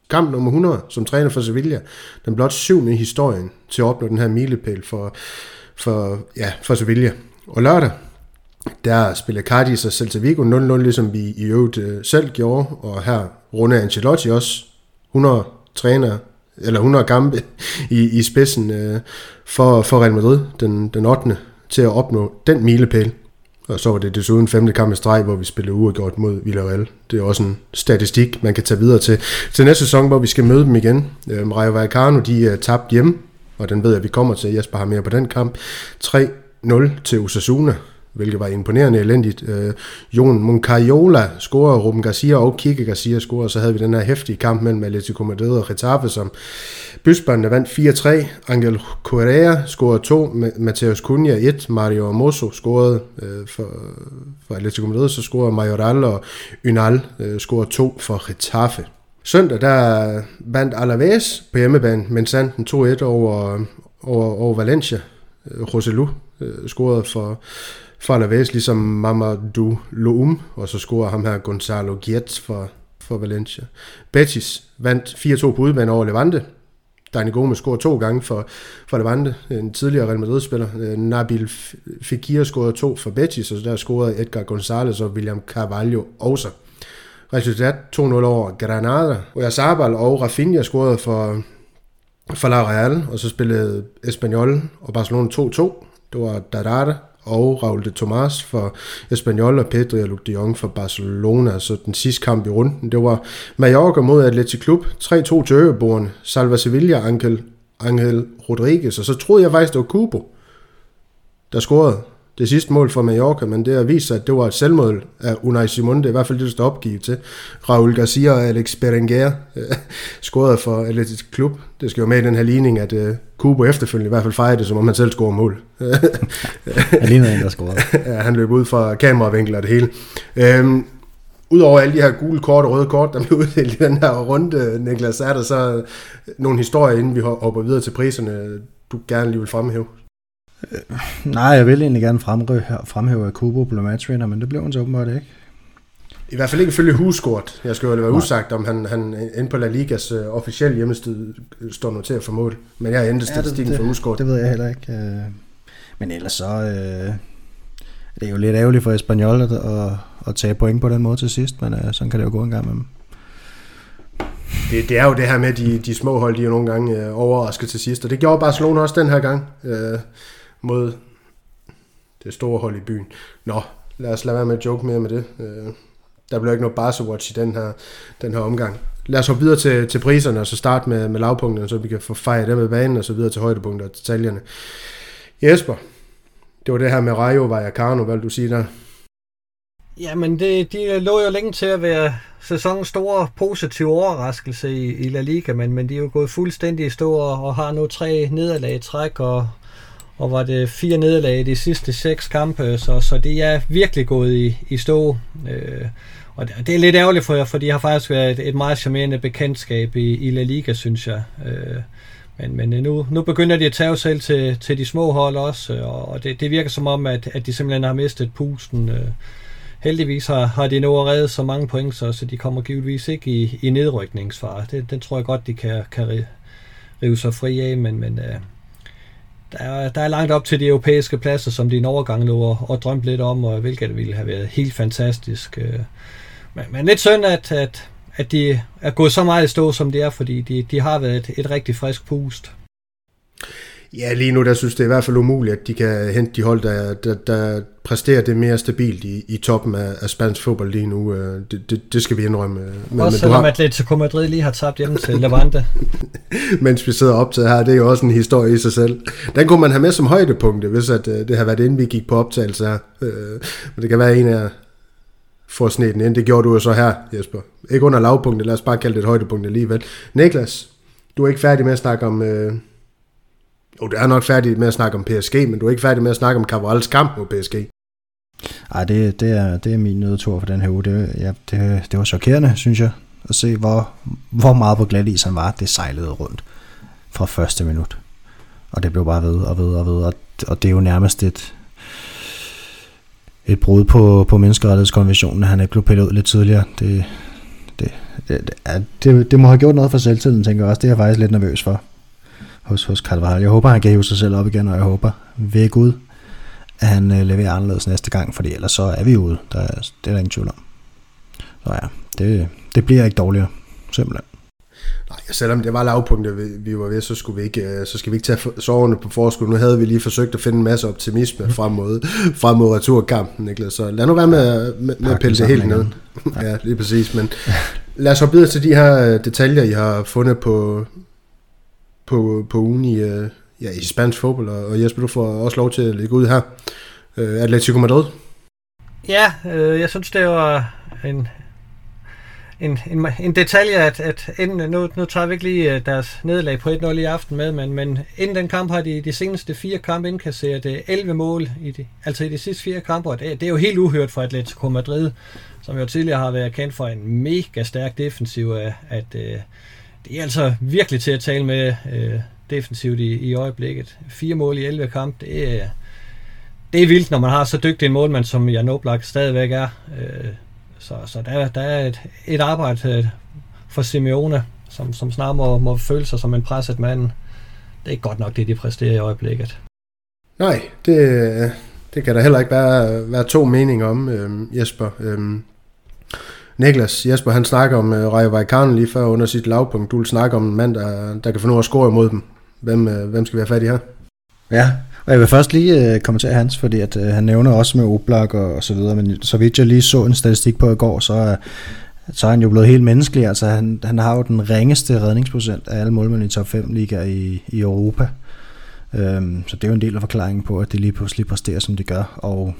kamp nummer 100 som træner for Sevilla. Den blot syvende i historien til at opnå den her milepæl for, for, ja, for Sevilla. Og lørdag, der spillede Cardis og Celta Vigo 0-0, ligesom vi i øvrigt øh, selv gjorde, og her runde Ancelotti også 100 træner eller 100 kampe i, i spidsen øh, for, for Real Madrid den, den 8. til at opnå den milepæl. Og så var det desuden femte kamp i streg, hvor vi spillede uafgjort mod Villarreal. Det er også en statistik, man kan tage videre til, til næste sæson, hvor vi skal møde dem igen. Øh, Rayo Vallecano, de er tabt hjemme, og den ved jeg, vi kommer til. Jesper har mere på den kamp. 3-0 til Osasuna, hvilket var imponerende elendigt. Øh, Jon Moncayola scorer, Ruben Garcia og Kike Garcia scorer, så havde vi den her hæftige kamp mellem Atletico Madrid og Getafe, som Bysbørnene vandt 4-3. Angel Correa scorede 2, Mateus Cunha 1, Mario Amoso scorede øh, for, for Atletico Madrid, så scorede Majoral og Ynal øh, scorede 2 for Getafe. Søndag der vandt Alaves på hjemmebane, men Sanden 2-1 over, over, over Valencia. Øh, Roselu øh, scorede for, fra Alaves, ligesom Mamadou Loum, og så scorede ham her Gonzalo Gietz for, for Valencia. Betis vandt 4-2 på udebane over Levante. Dani Gomes scorede to gange for, for Levante, en tidligere Real Madrid-spiller. Øh, Nabil Fekir scorede to for Betis, og så der scorede Edgar Gonzalez og William Carvalho også. Resultat 2-0 over Granada. Oyarzabal og Rafinha scorede for, for La Real, og så spillede Espanyol og Barcelona 2-2. Det var Dadada og Raul de Tomas for Espanyol og Pedri og Luc de Jong for Barcelona. Så den sidste kamp i runden, det var Mallorca mod Atletic Klub. 3-2 til øboerne. Salva Sevilla, Angel, Angel Rodriguez. Og så troede jeg faktisk, det var Kubo, der scorede det sidste mål for Mallorca, men det har vist sig, at det var et selvmål af Unai Simon. Det er i hvert fald det, der står opgivet til. Raul Garcia og Alex Berenguer øh, scorede for Atletic Klub. Det skal jo med i den her ligning, at øh, Kubo efterfølgende i hvert fald fejrede det, som om han selv scorede mål. han lignede en, der scorede. ja, han løb ud fra kameravinkel og det hele. Øhm, Udover alle de her gule kort og røde kort, der blev uddelt i den her runde, Niklas, er der så nogle historier, inden vi hopper videre til priserne, du gerne lige vil fremhæve? Øh, nej, jeg vil egentlig gerne fremhæve, fremhæve at Kubo blev matchvinder, men det blev han så åbenbart ikke. I hvert fald ikke følge huskort. Jeg skal jo være usagt, om han, han inde på La Ligas uh, officielle hjemmeside står noteret for mål. Men jeg endte statistikken ja, for huskort. Det ved jeg heller ikke. Øh. Men ellers så... Øh, det er jo lidt ærgerligt for Espanyol at, at, at tage point på den måde til sidst, men uh, sådan kan det jo gå en gang med dem. Det, det er jo det her med, de, de små hold, de er nogle gange uh, overrasker til sidst, og det gjorde Barcelona også den her gang uh, mod det store hold i byen. Nå, lad os lade være med at joke mere med det. Uh, der bliver ikke noget Barca-watch i den her, den her omgang. Lad os hoppe videre til, til priserne, og så starte med, med lavpunkterne, så vi kan få fejret dem med banen, og så videre til højdepunkter og detaljerne. Jesper, det var det her med Rayo Vallecano, hvad vil du sige der? Jamen, det, de lå jo længe til at være sæsonens store positive overraskelse i, i La Liga, men, men de er jo gået fuldstændig i stå og, og har nu tre nederlag i træk, og, og var det fire nederlag i de sidste seks kampe, så, så det er virkelig gået i, i stå. Øh, og det, det er lidt ærgerligt for jer, for de har faktisk været et, et meget charmerende bekendtskab i, i La Liga, synes jeg. Øh, men, men øh, nu, nu begynder de at tage selv til, til de små hold også, øh, og det, det virker som om, at, at de simpelthen har mistet pusten. Øh, heldigvis har, har de nu reddet så mange point, så, så de kommer givetvis ikke i, i nedrykningsfare. Det, den tror jeg godt, de kan, kan rive sig fri af, men, men øh, der, er, der er langt op til de europæiske pladser, som de en overgang nu og, og drømte lidt om, og hvilket ville have været helt fantastisk. Øh. Men, men lidt synd, at, at, at de er gået så meget i stå, som de er, fordi de, de har været et, et rigtig frisk pust. Ja, lige nu der synes det er i hvert fald umuligt, at de kan hente de hold, der, der, der præsterer det mere stabilt i, i toppen af, af spansk fodbold lige nu. Øh, det, det, det skal vi indrømme. Men, også selvom har... Atletico Madrid lige har tabt hjemme til Levante. Mens vi sidder op til her, det er jo også en historie i sig selv. Den kunne man have med som højdepunkt, hvis at, øh, det har været inden vi gik på optagelse her. Øh, men det kan være en af får snedt den ind. Det gjorde du jo så her, Jesper. Ikke under lavpunktet, lad os bare kalde det et højdepunkt alligevel. Niklas, du er ikke færdig med at snakke om... Øh, jo, du er nok færdig med at snakke om PSG, men du er ikke færdig med at snakke om Cavalls kamp mod PSG. Ej, det, det, er, det er min nødtur for den her uge. Det, ja, det, det var chokerende, synes jeg, at se, hvor, hvor meget på glat is han var. Det sejlede rundt fra første minut. Og det blev bare ved og ved og ved. Og, og det er jo nærmest et, et brud på, på menneskerettighedskonventionen, at han ikke blev pillet ud lidt tidligere. Det, det, det, det, det må have gjort noget for selvtiden, tænker jeg også. Det er jeg faktisk lidt nervøs for hos, hos Carvajal. Jeg håber, han kan hive sig selv op igen, og jeg håber ved Gud, at han øh, leverer anderledes næste gang, fordi ellers så er vi ude. Der, det er der ingen tvivl om. Så ja, det, det bliver ikke dårligere, simpelthen. Nej, selvom det var lavpunktet, vi var ved, så, skulle vi ikke, øh, så skal vi ikke tage soverne på forskud. Nu havde vi lige forsøgt at finde en masse optimisme mhm. frem mod, frem mod returkampen, Niklas. Så lad nu være med, med, med at pille det helt ned. Ja. ja, lige præcis. Men lad os hoppe videre til de her øh, detaljer, I har fundet på, på, på ugen i, øh, ja, i spansk fodbold. Og Jesper, du får også lov til at lægge ud her. Øh, Atletico Madrid. Ja, øh, jeg synes, det var en, en, en, en detalje, at, at inden, nu, nu tager vi ikke lige øh, deres nederlag på 1-0 i aften med, men, men inden den kamp har de de seneste fire kampe indkasseret øh, 11 mål, i de, altså i de sidste fire kampe, og det, det er jo helt uhørt for Atletico Madrid, som jo tidligere har været kendt for en mega stærk defensiv, at, at det er altså virkelig til at tale med øh, defensivt i, i øjeblikket. Fire mål i 11 kampe, det er, det er vildt, når man har så dygtig en målmand, som Jan Oblak stadigvæk er. Øh, så, så der, der er et, et arbejde øh, for Simeone, som, som snart må, må føle sig som en presset mand. Det er ikke godt nok, det de præsterer i øjeblikket. Nej, det, øh, det kan der heller ikke være, være to meninger om, øh, Jesper. Øh, Niklas Jesper, han snakker om øh, Rayo Vallecano lige før under sit lavpunkt. Du vil snakke om en mand, der, der kan få noget at score imod dem. Hvem, øh, hvem skal vi have fat i her? Ja, og jeg vil først lige øh, kommentere hans, fordi at, øh, han nævner også med Oblak og, og så videre, men så vidt jeg lige så en statistik på i går, så, øh, så er han jo blevet helt menneskelig. Altså han, han har jo den ringeste redningsprocent af alle målmænd i top 5 ligaer i, i Europa. Øhm, så det er jo en del af forklaringen på, at det lige pludselig præsterer, som det gør. Og,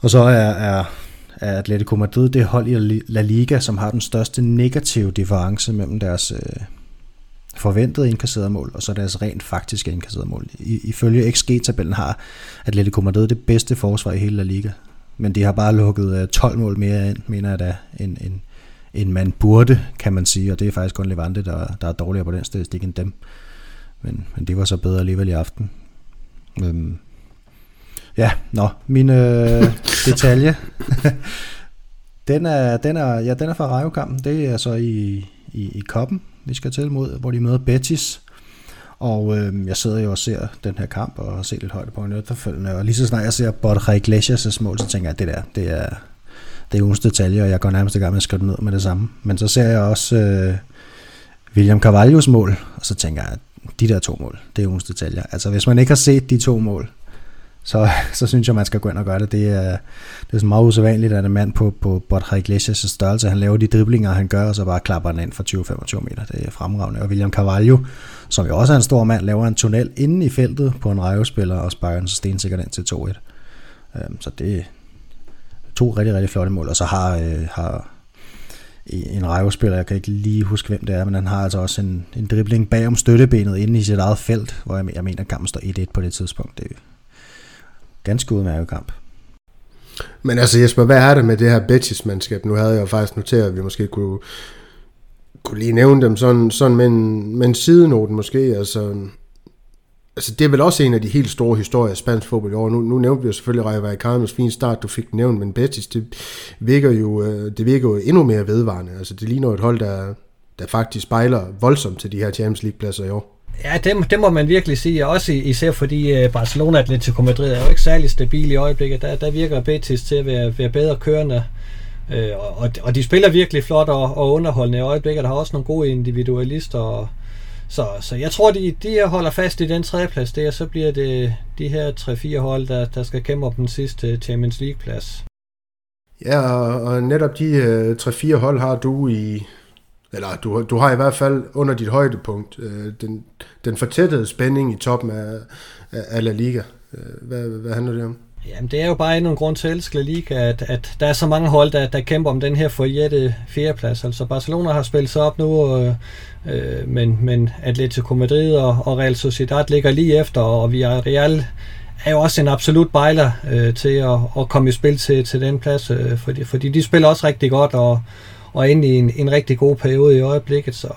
og så er, er, af Atletico Madrid det hold i La Liga, som har den største negative difference mellem deres øh, forventede indkasserede mål, og så deres rent faktiske indkasserede mål. I, ifølge XG-tabellen har Atletico Madrid det bedste forsvar i hele La Liga, men de har bare lukket øh, 12 mål mere ind, mener jeg da, end, end, end man burde, kan man sige, og det er faktisk kun Levante, der, der er dårligere på den statistik end dem. Men, men det var så bedre alligevel i aften. Øhm, ja, nå, min øh, detalje. den er, den er, ja, den er fra Rayo-kampen. Det er så i, i, i koppen, vi skal til mod, hvor de møder Betis. Og øh, jeg sidder jo og ser den her kamp og ser lidt højde på en efterfølgende. Og lige så snart jeg ser Borja Iglesias' mål, så tænker jeg, at det der, det er, det er ugens detaljer, og jeg går nærmest i gang med at skrive ned med det samme. Men så ser jeg også øh, William Carvalhos mål, og så tænker jeg, at de der to mål, det er ugens detaljer. Altså hvis man ikke har set de to mål, så, så synes jeg, man skal gå ind og gøre det. Det er, det er så meget usædvanligt, at en mand på, på Borja Iglesias' størrelse, han laver de driblinger, han gør, og så bare klapper den ind for 20-25 meter. Det er fremragende. Og William Carvalho, som jo også er en stor mand, laver en tunnel inde i feltet på en rejvespiller og sparker den så stensikkert ind til 2-1. Øhm, så det er to rigtig, rigtig flotte mål. Og så har, øh, har en rejvespiller, jeg kan ikke lige huske, hvem det er, men han har altså også en, en dribling bag om støttebenet inde i sit eget felt, hvor jeg, jeg mener, at kampen står 1-1 på det tidspunkt. Det er ganske udmærket kamp. Men altså Jesper, hvad er det med det her Betis-mandskab? Nu havde jeg jo faktisk noteret, at vi måske kunne, kunne lige nævne dem sådan, sådan med, en, med en sidenoten måske. Altså, altså det er vel også en af de helt store historier af spansk fodbold i år. Nu, nu nævnte vi jo selvfølgelig Rayo Vallecano's fin start, du fik nævnt, men Betis, det virker jo, øh, det virker jo endnu mere vedvarende. Altså det ligner et hold, der, der faktisk spejler voldsomt til de her Champions League-pladser i år. Ja, det, det må man virkelig sige, også især fordi øh, Barcelona Atletico Madrid er jo ikke særlig stabil i øjeblikket. Der, der virker Betis til at være, være bedre kørende, øh, og, og de spiller virkelig flot og, og underholdende i øjeblikket. Der har også nogle gode individualister, og, så, så jeg tror, de, de holder fast i den tredjeplads der, så bliver det de her 3-4 hold, der, der skal kæmpe om den sidste Champions League-plads. Ja, og, netop de øh, 3-4 hold har du i, eller du, du har i hvert fald under dit højdepunkt øh, den, den fortættede spænding i toppen af, af, af La Liga. Øh, hvad, hvad handler det om? Jamen, det er jo bare endnu en grund til at elske La Liga, at, at der er så mange hold, der, der kæmper om den her forjette fjerdeplads. Altså, Barcelona har spillet sig op nu, øh, øh, men, men Atletico Madrid og, og Real Sociedad ligger lige efter, og Villarreal er jo også en absolut bejler øh, til at, at komme i spil til, til den plads, øh, fordi, fordi de spiller også rigtig godt, og, og ind i en, en rigtig god periode i øjeblikket. Så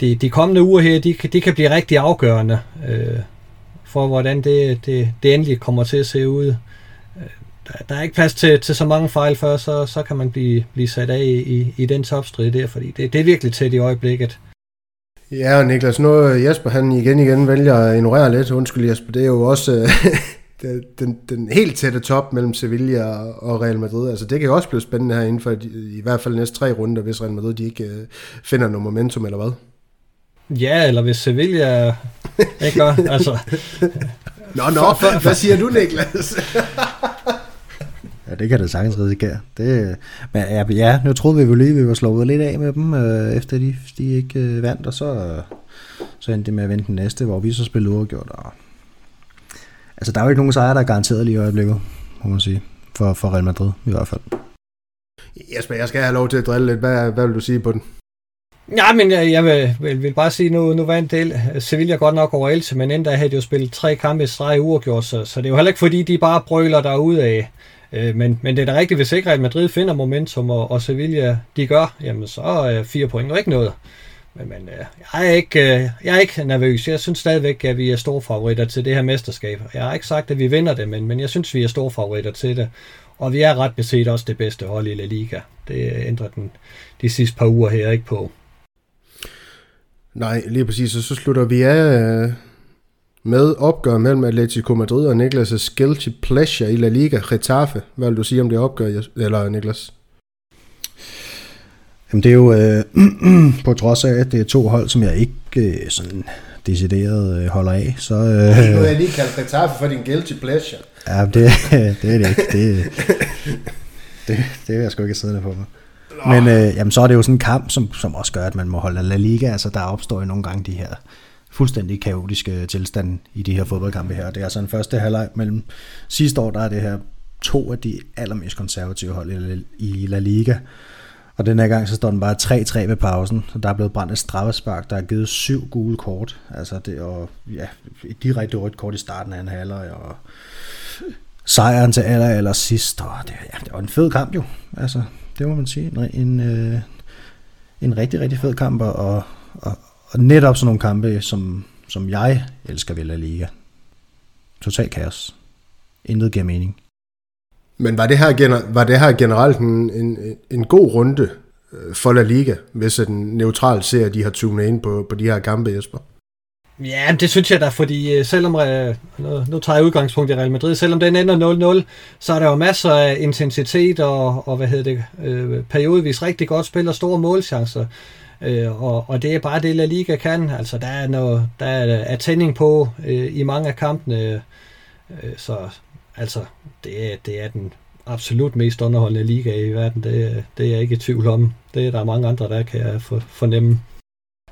de, de kommende uger her, de, de kan blive rigtig afgørende øh, for, hvordan det, det, det endelig kommer til at se ud. Øh, der, der er ikke plads til, til så mange fejl før, så, så kan man blive, blive sat af i, i den topstrid der, fordi det, det er virkelig tæt i øjeblikket. Ja, og Niklas, nu Jesper han igen igen vælger at ignorere lidt. Undskyld Jesper, det er jo også den, den helt tætte top mellem Sevilla og Real Madrid. Altså det kan også blive spændende her inden for i hvert fald næste tre runder, hvis Real Madrid de ikke uh, finder noget momentum eller hvad. Ja, eller hvis Sevilla ikke gør, altså. Nå, nå, for, for, hvad siger du, Niklas? ja, det kan det sagtens risikere. Det, men ja, ja, nu troede vi jo lige, at vi var slået lidt af med dem, øh, efter de, de ikke øh, vandt, og så, så endte det med at vente den næste, hvor vi så spillede uafgjort, og Altså, der er jo ikke nogen sejre, der er garanteret lige i øjeblikket, må man sige. For, for Real Madrid i hvert fald. Jesper, jeg skal have lov til at drille lidt. Hvad, hvad vil du sige på den? Ja, men jeg, jeg vil, vil, vil bare sige, nu, nu var en del Sevilla godt nok over Elche, men endda havde de jo spillet tre kampe i streg uafgjort, så, så det er jo heller ikke fordi, de bare brøler derude af. Øh, men, men det er da rigtigt, hvis ikke Real Madrid finder momentum, og, og Sevilla de gør, jamen så er fire point jo ikke noget. Men, men øh, jeg, er ikke, øh, jeg er ikke nervøs. Jeg synes stadigvæk, at vi er store favoritter til det her mesterskab. Jeg har ikke sagt, at vi vinder det, men, men jeg synes, vi er store favoritter til det. Og vi er ret beset også det bedste hold i La Liga. Det ændrer den de sidste par uger her ikke på. Nej, lige præcis. Og så slutter vi af øh, med opgør mellem Atletico Madrid og Niklas' guilty pleasure i La Liga, Getafe. Hvad vil du sige om det opgør, eller Niklas? Jamen det er jo øh, på trods af, at det er to hold, som jeg ikke øh, sådan decideret øh, holder af. Så, øh, nu er jeg lige kaldt Getafe for din guilty pleasure. Ja, det, det er det ikke. Det, det, det vil jeg sgu ikke sidde på mig. Men øh, jamen, så er det jo sådan en kamp, som, som også gør, at man må holde La Liga. Altså, der opstår jo nogle gange de her fuldstændig kaotiske tilstand i de her fodboldkampe her. Det er altså en første halvleg mellem sidste år, der er det her to af de allermest konservative hold i La Liga. Og den her gang, så står den bare 3-3 ved pausen, så der er blevet brændt et straffespark, der er givet syv gule kort, altså det, og ja, et direkte rødt kort i starten af en halvleg, og sejren til aller, aller sidst, og det, ja, det var en fed kamp jo, altså det må man sige, en, en, øh, en rigtig, rigtig fed kamp, og, og, og netop sådan nogle kampe, som, som jeg elsker ved La Liga. Total kaos. Intet giver mening. Men var det her, var det her generelt en, en, en god runde øh, for La Liga, hvis en neutral ser, de har tunet ind på, på de her kampe, Jesper? Ja, det synes jeg da, fordi øh, selvom, øh, nu, nu tager jeg udgangspunkt i Real Madrid, selvom den ender 0-0, så er der jo masser af intensitet og, og hvad hedder det, øh, periodevis rigtig godt spil og store målchancer. Øh, og, og det er bare det, La Liga kan. Altså, der er, noget, der er, er tænding på øh, i mange af kampene. Øh, så altså, det er, det er den absolut mest underholdende liga i verden. Det, det er jeg ikke i tvivl om. Det er der mange andre, der kan fornemme.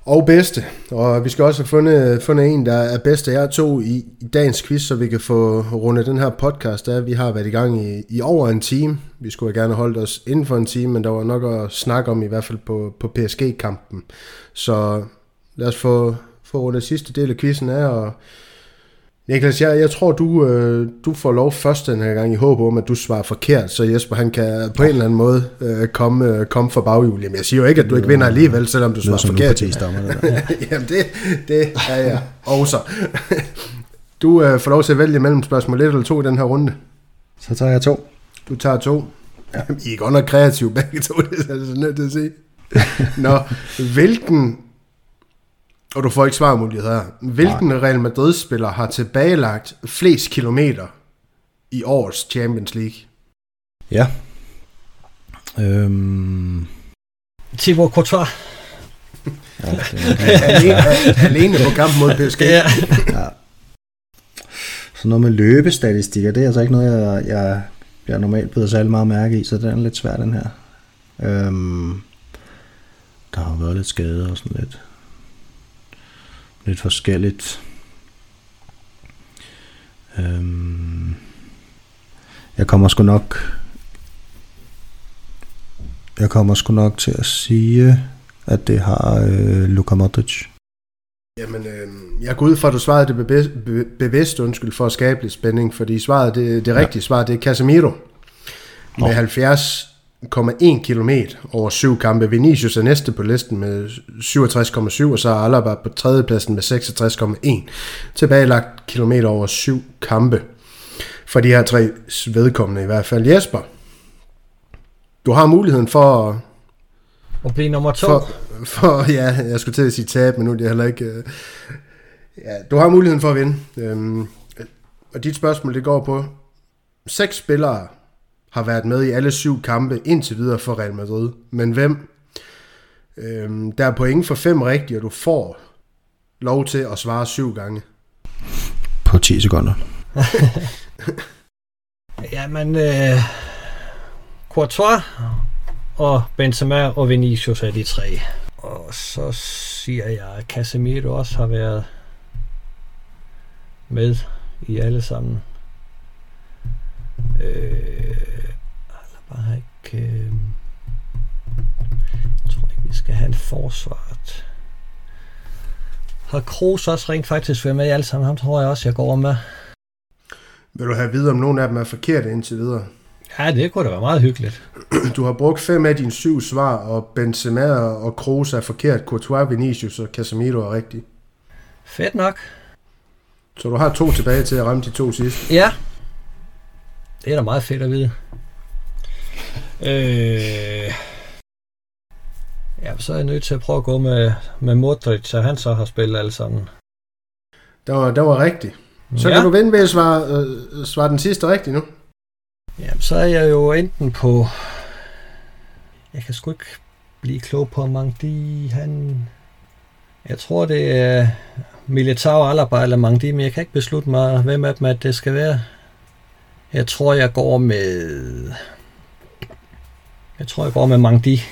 Og bedste. Og vi skal også have fundet, fundet en, der er bedste af jer to i, i dagens quiz, så vi kan få rundet den her podcast af. Vi har været i gang i, i over en time. Vi skulle have gerne holdt os inden for en time, men der var nok at snakke om, i hvert fald på, på PSG-kampen. Så lad os få, få rundet sidste del af quizzen af, og Niklas, jeg, jeg tror, du, øh, du får lov først den her gang i håb om, at du svarer forkert, så Jesper han kan på en eller anden måde øh, komme, øh, komme for baghjul. Jamen, jeg siger jo ikke, at du ikke vinder alligevel, selvom du svarer forkert. Det Jamen, det, det er jeg også. du øh, får lov til at vælge mellem spørgsmål 1 eller 2 i den her runde. Så tager jeg to. Du tager to. Ja. I er godt nok kreative begge to, det er jeg så nødt til at sige. Nå, hvilken og du får ikke svarmuligheder. Hvilken Nej. Real Madrid-spiller har tilbagelagt flest kilometer i årets Champions League? Ja. Øhm... Thibaut Courtois. ja, alene, alene på kamp mod PSG. ja. ja. Så noget med løbestatistikker, det er altså ikke noget, jeg, jeg, jeg normalt byder særlig meget mærke i, så det er lidt svært, den her. Øhm, der har været lidt skade og sådan lidt lidt forskelligt. Øhm, jeg kommer sgu nok jeg kommer sgu nok til at sige, at det har øh, Luka Modric. Jamen, øh, jeg går ud fra, at du svarede det bevidst, bevidst undskyld, for at skabe lidt spænding, fordi svaret, det, det rigtige ja. svar, det er Casemiro. Med oh. 70 67,1 km over syv kampe. Vinicius er næste på listen med 67,7, og så er Alaba på tredjepladsen med 66,1. Tilbagelagt kilometer over syv kampe. For de her tre vedkommende i hvert fald. Jesper, du har muligheden for at... At blive nummer to. For, for, ja, jeg skulle til at sige tab, men nu er det heller ikke... Uh, ja, du har muligheden for at vinde. Um, og dit spørgsmål, det går på seks spillere har været med i alle syv kampe indtil videre for Real Madrid. Men hvem? Øhm, der er point for fem rigtige, og du får lov til at svare syv gange. På 10 sekunder. Jamen, øh, Courtois og Benzema og Vinicius er de tre. Og så siger jeg, at Casemiro også har været med i alle sammen. Øh, bare ikke... Øh, jeg tror ikke, vi skal have en forsvaret. Har Kroos også rent faktisk været med i alle sammen? Ham tror jeg også, jeg går med. Vil du have videre, om nogle af dem er forkerte indtil videre? Ja, det kunne da være meget hyggeligt. Du har brugt fem af dine syv svar, og Benzema og Kroos er forkert. Courtois, Vinicius og Casemiro er rigtigt. Fedt nok. Så du har to tilbage til at ramme de to sidste? Ja. Det er da meget fedt at vide. Øh, ja, så er jeg nødt til at prøve at gå med, med Modric, så han så har spillet alle sammen. Det var, det var rigtigt. Så ja. kan du vende med at svare, øh, svare den sidste rigtigt nu. Ja, så er jeg jo enten på... Jeg kan sgu ikke blive klog på, de han... Jeg tror, det er Militao, Alaba eller Mangdi, men jeg kan ikke beslutte mig, hvem af dem at det skal være. Jeg tror, jeg går med... Jeg tror, jeg går med Mangdi.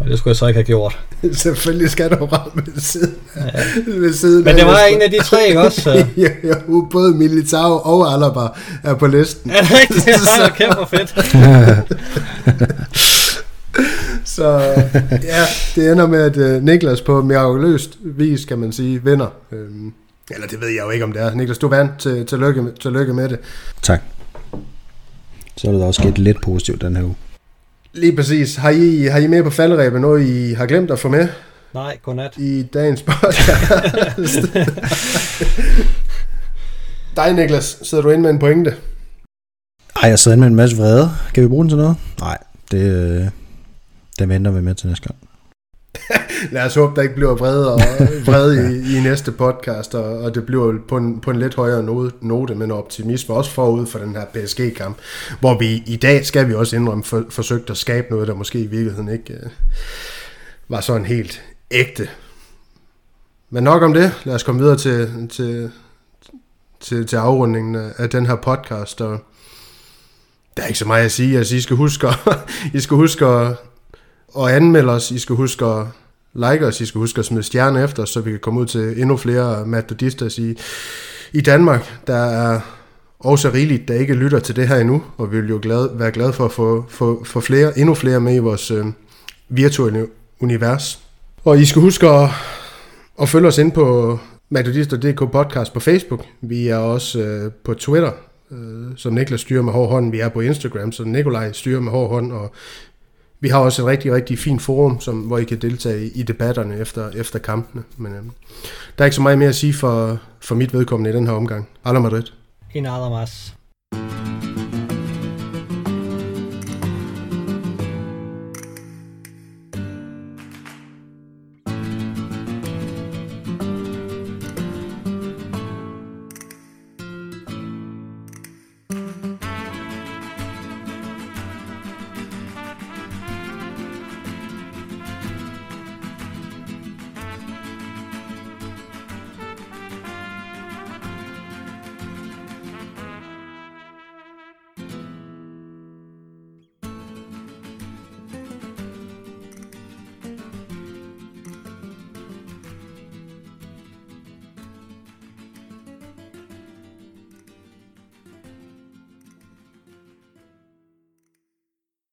Og det skulle jeg så ikke have gjort. Selvfølgelig skal du ramme ved siden, ja. ved siden Men det var en af de tre, ikke også? Så. ja, ja, både Militao og Alaba er på listen. Er det rigtigt? Det er kæmpe fedt. Så ja, det ender med, at uh, Niklas på mirakuløst vis, kan man sige, vinder. Øhm, eller det ved jeg jo ikke, om det er. Niklas, du vandt. Til, tillykke, tillykke med det. Tak. Så er det også sket lidt positivt den her uge. Lige præcis. Har I, har I med på falderæbet noget, I har glemt at få med Nej, godnat. i dagens podcast? Dig, Niklas, sidder du inde med en pointe? Ej, jeg sidder inde med en masse vrede. Kan vi bruge den til noget? Nej, det, øh, det venter vi med til næste gang. Lad os håbe, der ikke bliver vrede, og, vrede i, i næste podcast, og, og det bliver på en, på en lidt højere note, note men optimisme også forud for den her PSG-kamp, hvor vi i dag, skal vi også indrømme, for, forsøgt at skabe noget, der måske i virkeligheden ikke øh, var sådan helt ægte. Men nok om det. Lad os komme videre til, til, til, til afrundingen af, den her podcast, og der er ikke så meget at sige. Altså, I skal huske I skal huske at, og anmelde os. I skal huske at like os. I skal huske at smide stjerner efter så vi kan komme ud til endnu flere matodistas i, i Danmark. Der er også rigeligt, der ikke lytter til det her endnu, og vi vil jo glad, være glade for at få, få, få flere, endnu flere med i vores øh, virtuelle univers. Og I skal huske at, at følge os ind på metodister.dk podcast på Facebook. Vi er også øh, på Twitter, øh, som Niklas styrer med hård hånd. Vi er på Instagram, så Nikolaj styrer med hård hånd, og vi har også et rigtig, rigtig fint forum, som, hvor I kan deltage i, i debatterne efter, efter kampene. Men øhm, der er ikke så meget mere at sige for, for mit vedkommende i den her omgang. Alla Madrid. En nada más.